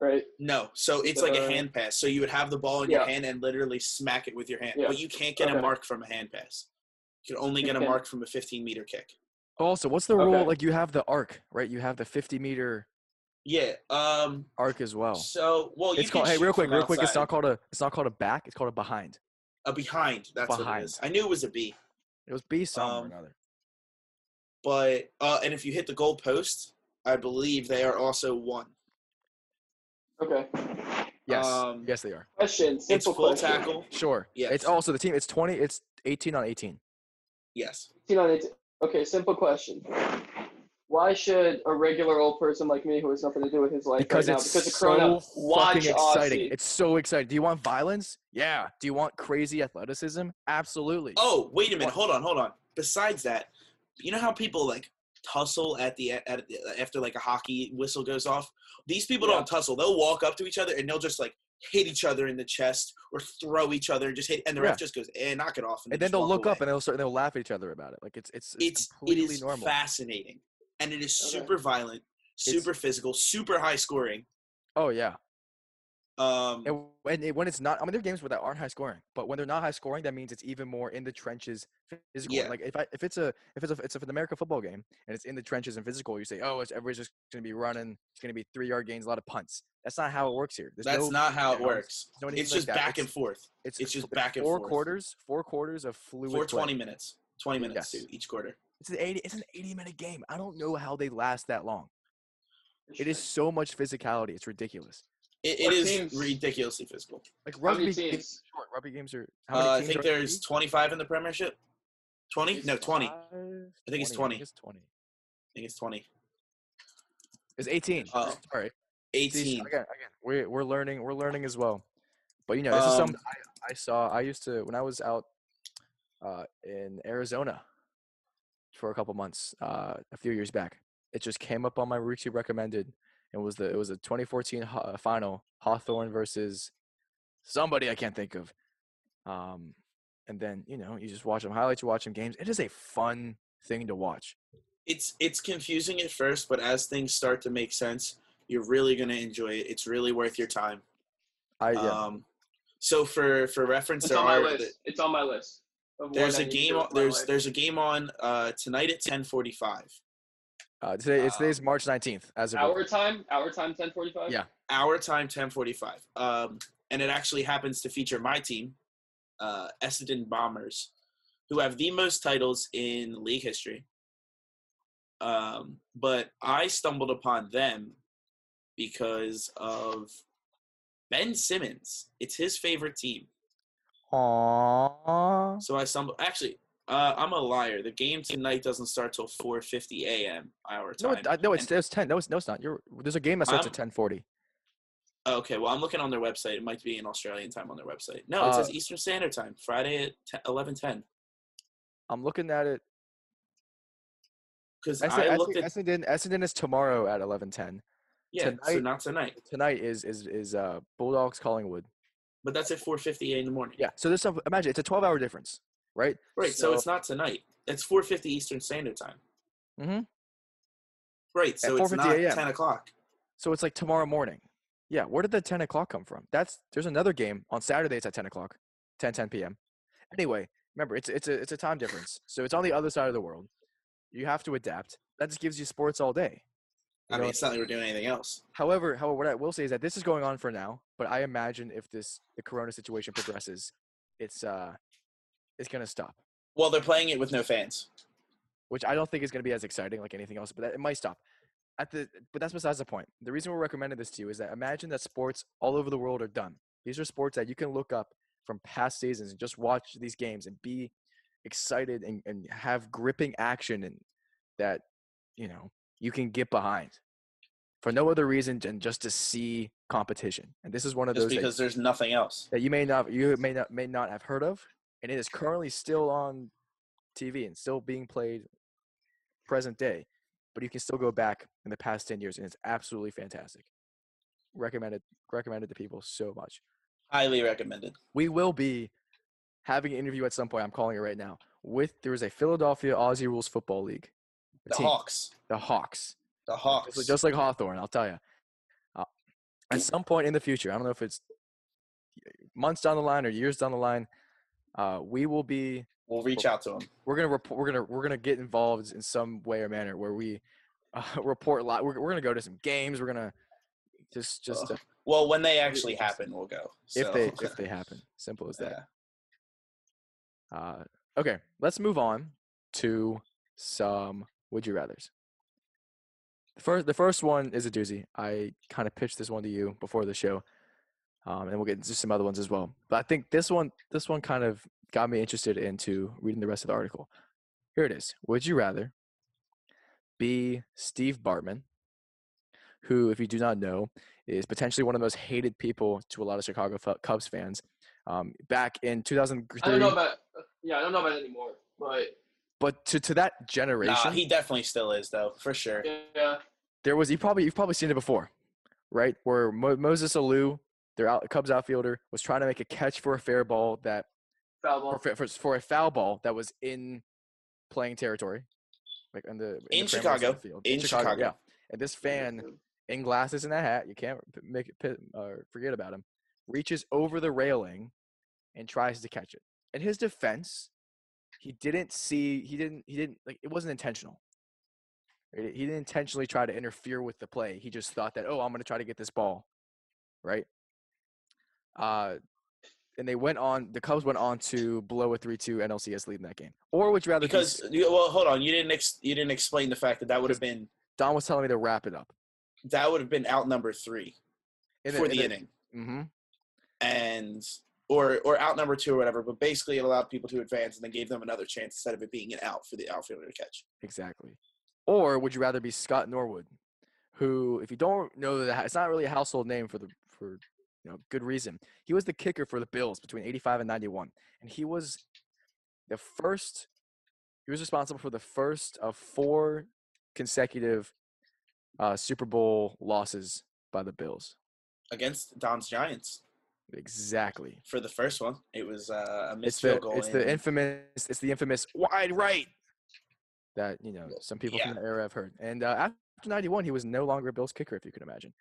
right? No, so it's like a Uh, hand pass. So you would have the ball in your hand and literally smack it with your hand, Yeah. but you can't get a mark from a hand pass. You can only get a mark from a 15 meter kick. Also, what's the rule? Okay. Like you have the arc, right? You have the 50 meter Yeah. Um. arc as well. So well, you It's can called. Hey, real quick, from real quick. It's not called a. It's not called a back. It's called a behind. A behind. That's what it Behind. I knew it was a B, It was B something or Um, another. but uh, and if you hit the goal post, I believe they are also one. Okay. Yes. um, yes, they are. Question. It's Simple full question. tackle. Sure. Yes. It's also the team. It's 20. It's 18 on 18. Yes. 18 on 18. Okay, simple question. Why should a regular old person like me who has nothing to do with his life Because right now, it's because of so Corona, watch fucking exciting. Aussie? It's so exciting. Do you want violence? Yeah. Do you want crazy athleticism? Absolutely. Oh, wait a minute. Hold on. Hold on. Besides that, you know how people like tussle at the at, after like a hockey whistle goes off. These people Yeah. don't tussle. They'll walk up to each other and they'll just like hit each other in the chest or throw each other and just hit. And the Yeah. ref just goes, "Eh, knock it off." and then they'll walk look up and they'll start. They'll laugh at each other about it. Like it's it's, it's, it's completely is normal. fascinating and it is Okay. super violent, super physical, super high scoring. Oh yeah. Um, And when it, when it's not, I mean, there are games where that aren't high scoring, but when they're not high scoring, that means it's even more in the trenches, physical. Yeah. Like if I if it's a if it's a it's an American football game and it's in the trenches and physical, you say, oh, it's everybody's just going to be running. It's going to be three yard gains, a lot of punts. That's not how it works here. There's that's no, not how it works. No It's just back It's- and forth. It's it's just back and four forth. quarters, four quarters of fluid. For play. 20 minutes. 20 minutes Yes. too, each quarter. It's an eighty. It's an eighty minute game. I don't know how they last that long. It is so much physicality. It's ridiculous. It, it What is teams- ridiculously physical. Like rugby games, are short. Rugby games are. How many Uh, I think are there's league? 25 in the Premiership. 20? No, 20. I think it's I 20. think it's twenty. think it's 20. It's eighteen. Oh. Sorry. 18. again, again, we're we're learning. We're learning as well. But you know, this is Um, something I, I saw. I used to when I was out uh, in Arizona for a couple months uh, a few years back. It just came up on my YouTube recommended. It was the it was a 2014 ho- uh, final Hawthorn versus somebody I can't think of. Um, and then you know you just watch them highlights, you watch them games. It is a fun thing to watch. It's it's confusing at first, but as things start to make sense, you're really gonna enjoy it. It's really worth your time. I yeah. Um, so for for reference, It's on my are list. It's on my list. Of there's what a I game on, there's life. there's a game on uh, tonight at 10:45. uh, today it's uh, today's March 19th as of Our time, our time, ten forty-five. Yeah. Our time 10:45. Um, and it actually happens to feature my team, uh, Essendon Bombers, who have the most titles in league history. Um, but I stumbled upon them because of Ben Simmons. It's his favorite team. Aww. So I stumbled. Actually, uh, I'm a liar. The game tonight doesn't start till 4:50 a.m. our No, time. it, I, no, it's, it's 10. No, it's, no, it's not. You're, there's a game that starts at I'm- 10:40. okay, well, I'm looking on their website. It might be in Australian time on their website. No, it Uh, says Eastern Standard Time, Friday at 10, 11:10. I'm looking at it. Because Essendon, I looked at Essendon, Essendon is tomorrow at 11:10. yeah, so not tonight, Tonight is is is uh Bulldogs Collingwood. But that's at 4:50 in the morning. Yeah. So this some. Imagine it's a 12 hour difference, right? Right. So, it's not tonight. It's 4:50 Eastern Standard Time. Mm-hmm. Right. So it's 4:50 not 10 o'clock. So it's like tomorrow morning. Yeah. Where did the 10 o'clock come from? That's there's another game on Saturday. It's at 10 o'clock, 10 10 p.m. Anyway, remember it's it's a it's a time difference. So it's on the other side of the world. You have to adapt. That just gives you sports all day. I mean, know, it's not like we're doing anything else. However, however, what I will say is that this is going on for now. But I imagine if this the Corona situation progresses, it's uh, it's gonna stop. Well, they're playing it with no fans. Which I don't think is gonna be as exciting like anything else. But that, it might stop. At the but that's besides the point. The reason we're recommending this to you is that imagine that sports all over the world are done. These are sports that you can look up from past seasons and just watch these games and be excited and, and have gripping action and that you know you can get behind for no other reason than just to see competition. And this is one of Just those that- because there's nothing else. that you may not you may not may not have heard of, and it is currently still on TV and still being played present day. But you can still go back in the past ten years, and it's absolutely fantastic. Recommended recommended to people so much. Highly recommended. We will be having an interview at some point. I'm calling it right now. With there is a Philadelphia Aussie Rules Football League. The team, Hawks. The Hawks. The Hawks. like- just like Hawthorn, I'll tell you. Uh, at some point in the future, I don't know if it's months down the line or years down the line, uh, we will be we'll reach out to them. we're gonna report we're gonna we're gonna get involved in some way or manner where we uh, *laughs* report live. We're, we're gonna go to some games. We're gonna just just uh, Well, when they actually happen, we'll go. if they *laughs* if they happen. Simple as that. yeah. Uh, okay, let's move on to some would you rather's. The first, the first one is a doozy. I kind of pitched this one to you before the show, um, and we'll get into some other ones as well. But I think this one, this one kind of got me interested into reading the rest of the article. Here it is. Would you rather be Steve Bartman, who, if you do not know, is potentially one of the most hated people to a lot of Chicago Cubs fans? Um, back in 2003, I don't know about. Yeah, I don't know about it anymore, but but to, to that generation, Nah, he definitely still is though, for sure. yeah, there was you probably you've probably seen it before, right? Where Mo- Moises Alou, their out, Cubs outfielder, was trying to make a catch for a fair ball that foul ball. fa- for, for a foul ball that was in playing territory, like in the In the Chicago. field. In Chicago. yeah. And this fan in glasses and a hat, you can't make it uh, forget about him, reaches over the railing and tries to catch it. In his defense, he didn't see, he didn't, he didn't like it wasn't intentional. Right? He didn't intentionally try to interfere with the play. He just thought that, oh, I'm going to try to get this ball, right? Uh, and they went on. The Cubs went on to blow a three-two NLCS lead in that game. Or would you rather? Because you- well, hold on, you didn't ex- you didn't explain the fact that that would have been Don was telling me to wrap it up. that would have been out number three for the inning, Mm-hmm. and or or out number two or whatever. But basically, it allowed people to advance and then gave them another chance instead of it being an out for the outfielder to catch. Exactly. Or would you rather be Scott Norwood, who, if you don't know that, it's not really a household name for the for you know, good reason. He was the kicker for the Bills between 85 and 91. And he was the first, he was responsible for the first of four consecutive uh, Super Bowl losses by the Bills. against Don's Giants Exactly. for the first one. It was uh, a missed field goal. it's the infamous it's the infamous wide right that you know some people Yeah. from the era have heard. And uh, after '91, he was no longer a Bills kicker, if you can imagine.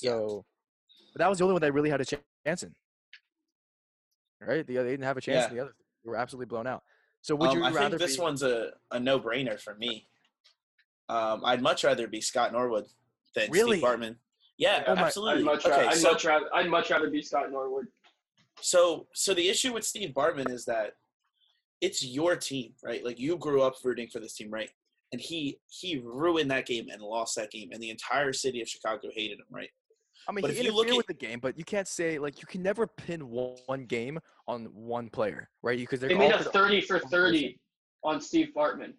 Yeah. So, but that was the only one that really had a chance in. Right? The other, they didn't have a chance Yeah. in the other. They were absolutely blown out. So would Um, you I rather think this be, one's a, a no brainer for me. Um, I'd much rather be Scott Norwood than Really? Steve Bartman. Yeah, Oh my- I'd absolutely. I'd much, okay, rather, I'd, so, much rather, I'd much rather be Scott Norwood. so so the issue with Steve Bartman is that it's your team, right? Like you grew up rooting for this team, right? And he he ruined that game and lost that game, and the entire city of Chicago hated him, right? I mean, but he if you look at- with the game, but you can't say like you can never pin one, one game on one player, right? Because They made a 30 for 30 on Steve Bartman.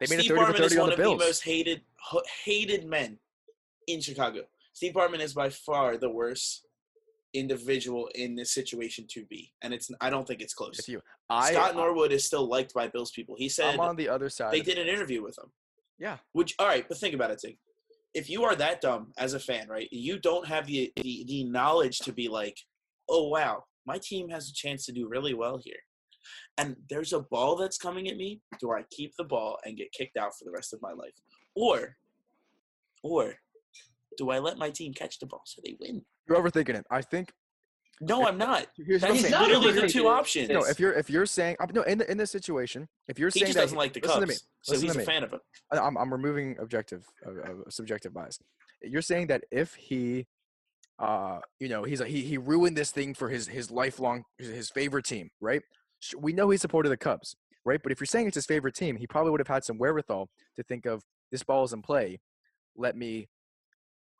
They made Steve a 30 Bartman for 30 is on one the of Bills. the most hated hated men in Chicago. Steve Bartman is by far the worst individual in this situation to be, and it's I don't think it's close. if you, I, Scott uh, Norwood is still liked by Bills people. He said I'm on the other side. they did an interview with him. Yeah. Which all right, but think about it, Tig. If you are that dumb as a fan, right? You don't have the, the the knowledge to be like, oh wow, my team has a chance to do really well here. And there's a ball that's coming at me. Do I keep the ball and get kicked out for the rest of my life? Or or do I let my team catch the ball so they win? You're overthinking it. I think No, I'm not. here's what I'm That's saying. not literally the two options. No, if you're if you're saying no in the, in this situation, if you're he saying just that doesn't like the listen to Cubs, me, so listen he's to a me. fan of him. I- I'm I'm removing objective uh, uh, subjective bias. You're saying that if he, uh, you know, he's a, he he ruined this thing for his his lifelong his, his favorite team, right? We know he supported the Cubs, right? But if you're saying it's his favorite team, he probably would have had some wherewithal to think of this ball is in play. Let me.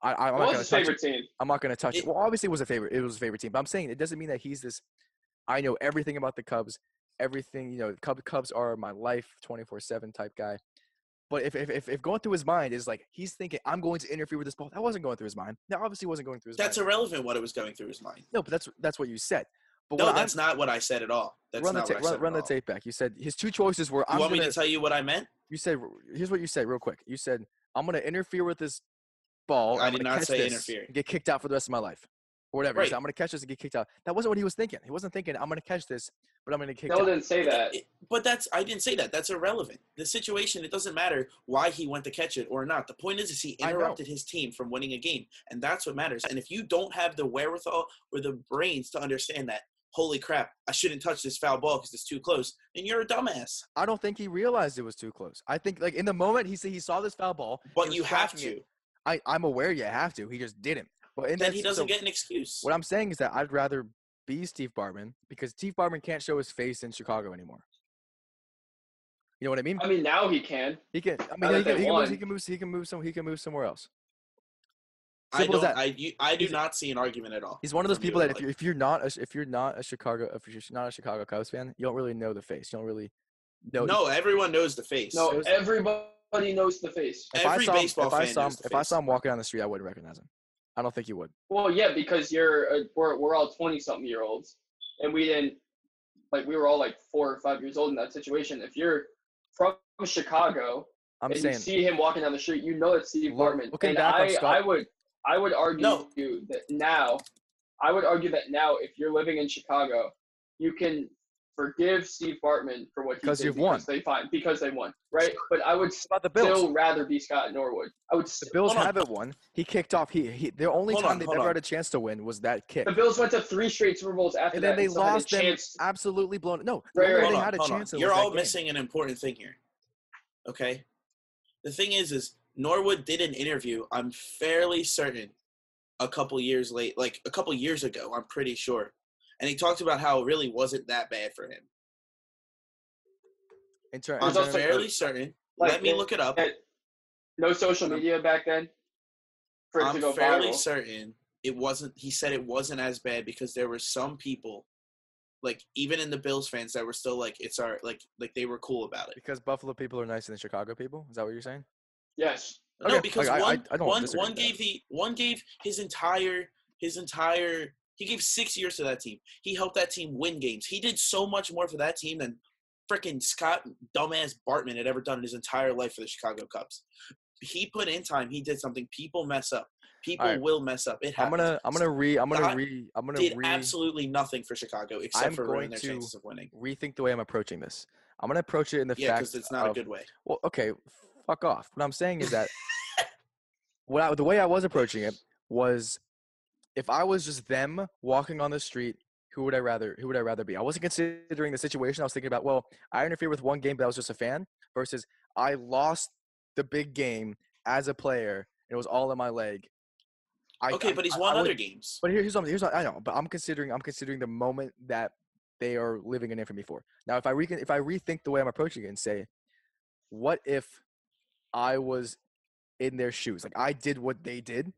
I, I'm not going to touch team? I'm not going to touch it. Well, obviously, it was a favorite. It was a favorite team, but I'm saying it doesn't mean that he's this. I know everything about the Cubs. Everything, you know, Cubs, Cubs are my life, 24/7 type guy. But if, if if going through his mind is like he's thinking I'm going to interfere with this ball, that wasn't going through his mind. That obviously wasn't going through his That's mind. irrelevant what it was going through his mind. no, but that's that's what you said. But No, that's I'm, not what I said at all. That's run the not ta- what I run, said run the tape back. You said his two choices were You I'm want gonna. me to tell you what I meant? you said here's what you said real quick. You said I'm gonna interfere with this ball. I I'm did not catch say this interfere. and Get kicked out for the rest of my life, or whatever. He said, Right. I'm gonna catch this and get kicked out. That wasn't what he was thinking. He wasn't thinking I'm gonna catch this, but I'm gonna kick. kicked No, out. didn't say that. It- But that's I didn't say that. That's irrelevant. The situation, it doesn't matter why he went to catch it or not. The point is, is he interrupted his team from winning a game, and that's what matters. And if you don't have the wherewithal or the brains to understand that, holy crap, I shouldn't touch this foul ball because it's too close, then you're a dumbass. I don't think he realized it was too close. I think like in the moment he said he saw this foul ball. But you have to. it. I I'm aware you have to. He just didn't. But in Then that, he doesn't so get an excuse. what I'm saying is that I'd rather be Steve Bartman because Steve Bartman can't show his face in Chicago anymore. You know what I mean? I mean, now he can. He can. I now mean, he can, he, can move, he can move. He can move some. He can move somewhere else. I Simple as don't. that. I you, I do He's- not see an argument at all. He's one of those people that if you're, if you're not a, if you're not a Chicago if you're not a Chicago Cubs fan, you don't really know the face. You don't really know. no, everyone knows the face. No, There's- everybody knows the face. if every I saw him, baseball if I fan saw knows the if I saw him walking down the street, I wouldn't recognize him. I don't think you would. Well, yeah, because you're uh, we're we're all twenty something year olds, and we didn't like we were all like four or five years old in that situation. If you're from Chicago I'm and saying you see him walking down the street, you know it's Steve Look- Bartman. looking and back I, Scott- I would I would argue No. that now, I would argue that now, if you're living in Chicago, you can forgive Steve Bartman for what he Because did you've won. because they fine because they won, right? But I would about the Bills. still rather be Scott Norwood. I would. The St- Bills haven't won. He kicked off. He, he the only Hold time on, they never on. had a chance to win was that kick. the Bills went to three straight Super Bowls after that. And that. then they still lost them chance- absolutely blown. No, the Right, right. they on, had a chance. You're all game. missing an important thing here. Okay. The thing is, is Norwood did an interview. I'm fairly certain, a couple years late, like a couple years ago. I'm pretty sure, and he talked about how it really wasn't that bad for him. In ter- I'm in There's terms- fairly certain. like, Let me look it up. no social media back then for it to I'm go fairly viral. certain it wasn't. He said it wasn't as bad because there were some people, like even in the Bills fans, that were still like, "It's our like like they were cool about it." because Buffalo people are nicer than Chicago people. Is that what you're saying? Yes. No, because like, I- I- one I don't one one with that. gave the one gave his entire his entire He gave six years to that team. He helped that team win games. He did so much more for that team than freaking Scott dumbass Bartman had ever done in his entire life for the Chicago Cubs. He put in time. He did something. People mess up. People right. will mess up. It I'm gonna I'm gonna re I'm gonna Scott re I'm gonna did re absolutely nothing for Chicago except I'm for ruining going their to chances of winning. rethink the way I'm approaching this. I'm gonna approach it in the Yeah, fact because it's not of, a good way. Well, okay, fuck off. What I'm saying is that *laughs* what I, the way I was approaching it was if I was just them walking on the street, who would I rather who would I rather be? I wasn't considering the situation. I was thinking about, well, I interfered with one game, but I was just a fan versus I lost the big game as a player. And it was all in my leg. I, Okay, I- but he's won I would- other games. but here- here's something. Here's what I know. But I'm considering. I'm considering the moment that they are living in infamy for. Now, if I re- if I rethink the way I'm approaching it and say, what if I was in their shoes? Like I did what they did,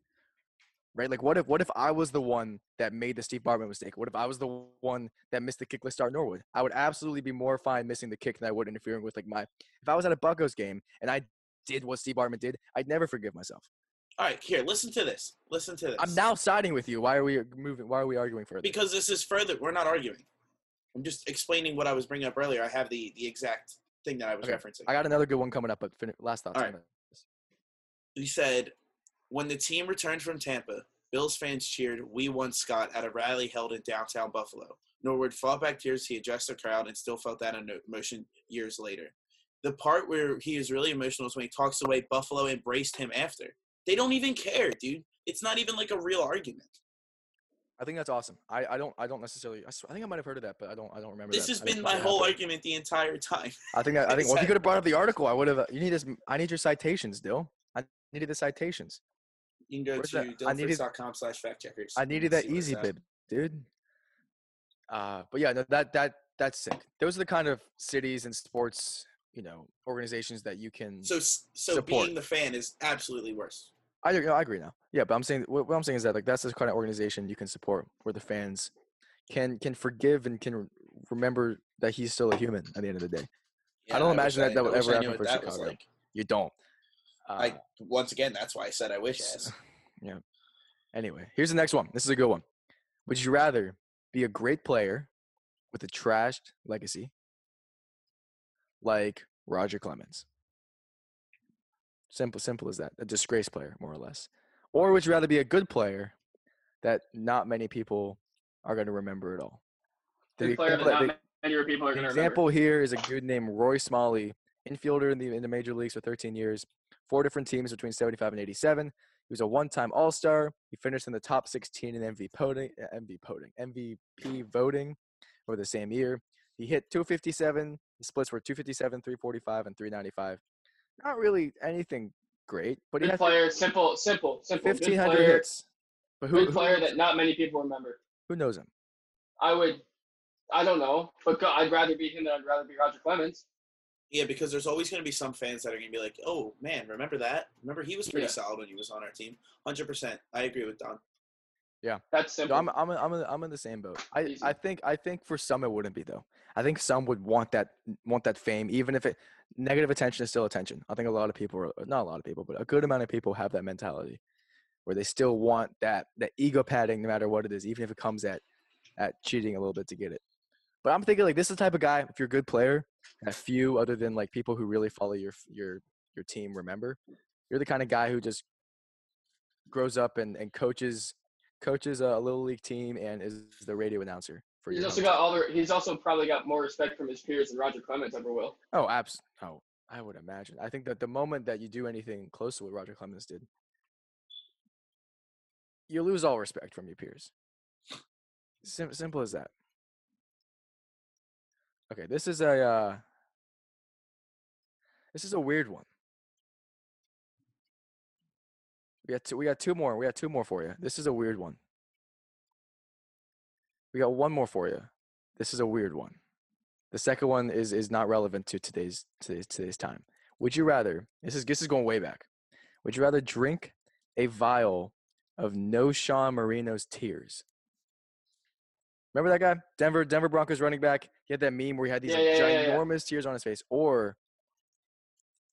right? Like what if what if I was the one that made the Steve Bartman mistake? What if I was the one that missed the kickless Scott Norwood? I would absolutely be more fine missing the kick than I would interfering with like my. If I was at a Buccos game and I did what Steve Bartman did, I'd never forgive myself. All right, here, listen to this. Listen to this. I'm now siding with you. Why are we moving? Why are we arguing further? because this is further. We're not arguing. I'm just explaining what I was bringing up earlier. I have the the exact thing that I was Okay, referencing. I got another good one coming up, but fin- last thoughts. All right. he said, when the team returned from Tampa, Bills fans cheered, We won Scott at a rally held in downtown Buffalo. Norwood fought back tears. He addressed the crowd and still felt that emotion years later. The part where he is really emotional is when he talks the way Buffalo embraced him after. They don't even care, dude. It's not even like a real argument. I think that's awesome. I, I don't I don't necessarily. I, sw- I think I might have heard of that, but I don't I don't remember. This that. has been my whole happened. argument the entire time. I think that, I *laughs* think well, if you could have brought up the article, I would have. Uh, you need this. I need your citations, Dill. I needed the citations. You can go Where's to? I slash fact checkers. I needed that EasyBib, dude. Uh, but yeah, no, that that that's sick. Those are the kind of cities and sports, you know, organizations that you can. So, so Support. being the fan is absolutely worse. I agree- I agree now. Yeah, but I'm saying what, what I'm saying is that like that's the kind of organization you can support where the fans can can forgive and can remember that he's still a human at the end of the day. I don't wish imagine that that would ever happen for Chicago. like. You don't. Uh, I once again, that's why I said I wish. Ass. *laughs* Anyway, here's the next one. This is a good one. Would you rather be a great player with a trashed legacy like Roger Clemens? Simple, simple as that. A disgrace player, more or less. Or would you rather be a good player that not many people are going to remember at all? The Good player that example, not the- many people are going to remember. example here is a dude named Roy Smalley, infielder in the in the major leagues for 13 years, four different teams between 75 and 87. He was a one-time All-Star. He finished in the top 16 in MVP voting, uh, MVP voting, MVP voting over the same year. He hit 257. The splits were 257, 345, and 395. Not really anything great, but he Good had player, simple, simple, simple. Good 1,500 player, hits. But who, good who, player that not many people remember. who knows him? I would, I don't know, but I'd rather be him than I'd rather be Roger Clemens. Yeah, because there's always going to be some fans that are going to be like, "Oh man, remember that? Remember he was pretty Yeah. solid when he was on our team." Hundred percent, I agree with Don. Yeah, that's No, simple. I'm I'm I'm in, I'm in the same boat. I, Easy. I think I think for some it wouldn't be though. I think some would want that want that fame, even if it negative attention is still attention. I think a lot of people, are, not a lot of people, but a good amount of people have that mentality, where they still want that that ego padding, no matter what it is, even if it comes at at cheating a little bit to get it. But I'm thinking like this is the type of guy. If you're a good player, a few other than like people who really follow your your your team remember, you're the kind of guy who just grows up and and coaches coaches a little league team and is the radio announcer for He's also home. got all the, He's also probably got more respect from his peers than Roger Clemens ever will. oh abs oh i would imagine. I think that the moment that you do anything close to what roger clemens did you lose all respect from your peers. Sim- simple as that okay this is a uh this is a weird one we got two we got two more we got two more for you this is a weird one we got one more for you this is a weird one the second one is is not relevant to today's today's today's time. Would you rather? This is this is going way back. Would you rather drink a vial of Knowshon Moreno's tears? Remember that guy, Denver Denver Broncos running back. He had that meme where he had these Yeah, like, yeah, yeah, yeah. ginormous tears on his face, or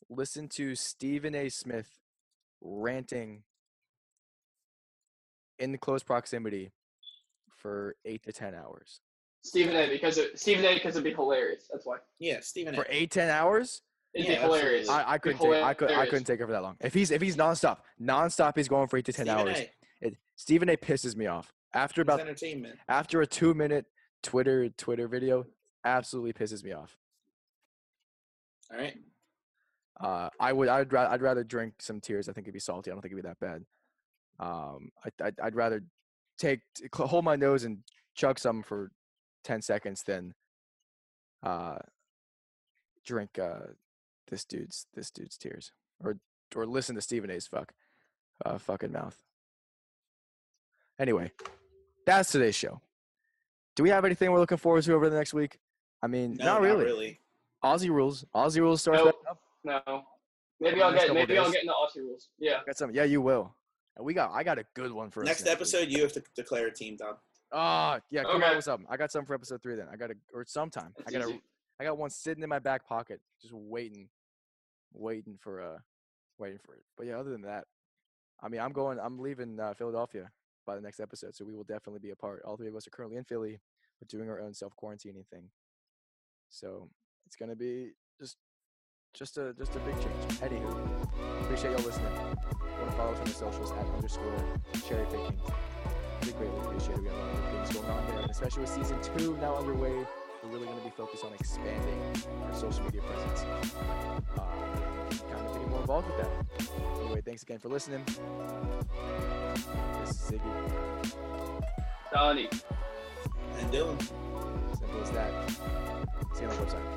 listen to Stephen A. Smith ranting in close proximity for eight to ten hours. Stephen A. Because it, Stephen A. Because it'd be hilarious. That's why. Yeah, Stephen. A. For A. eight ten hours, It'd Yeah, be hilarious. I, I It'd be couldn't take I could I couldn't take it for that long. If he's if he's nonstop, nonstop, he's going for eight to ten Stephen hours. A. It, Stephen A. pisses me off after about entertainment. after a two minute Twitter Twitter video. Absolutely pisses me off. All right. Uh, I would I'd rather I'd rather drink some tears. I think it'd be salty. I don't think it'd be that bad. Um, I I'd, I'd rather take hold my nose and chug some for ten seconds than uh drink uh this dude's this dude's tears or or listen to Stephen A's fuck uh fucking mouth. Anyway, that's today's show. Do we have anything we're looking forward to over the next week? I mean, No, not really. really. Aussie rules. Aussie rules starts Nope. up. no. Maybe I'll get. couple Maybe I'll days. get into Aussie rules. Yeah. Got some. Yeah, you will. And we got. I got a good one for us Next week. episode, you have to declare a team, Dom. Ah, yeah. Come Okay. on with something. I got something for episode three. Then I got a or sometime. I got a. easy. I got one sitting in my back pocket, just waiting, waiting for uh, waiting for it. But yeah, other than that, I mean, I'm going. I'm leaving uh, Philadelphia by the next episode, so we will definitely be a part. All three of us are currently in Philly. We're doing our own self quarantining thing. So it's gonna be just, just a just a big change. Anywho, appreciate y'all listening. Want to follow us on the socials at underscore cherry picking. We greatly appreciate it. We got a lot of things going on there, and especially with season two now underway, we're really going to be focused on expanding our social media presence. Uh, kind of getting more involved with that. Anyway, thanks again for listening. This is Ziggy. Donnie. And Dylan. Simple as that. See you on the website.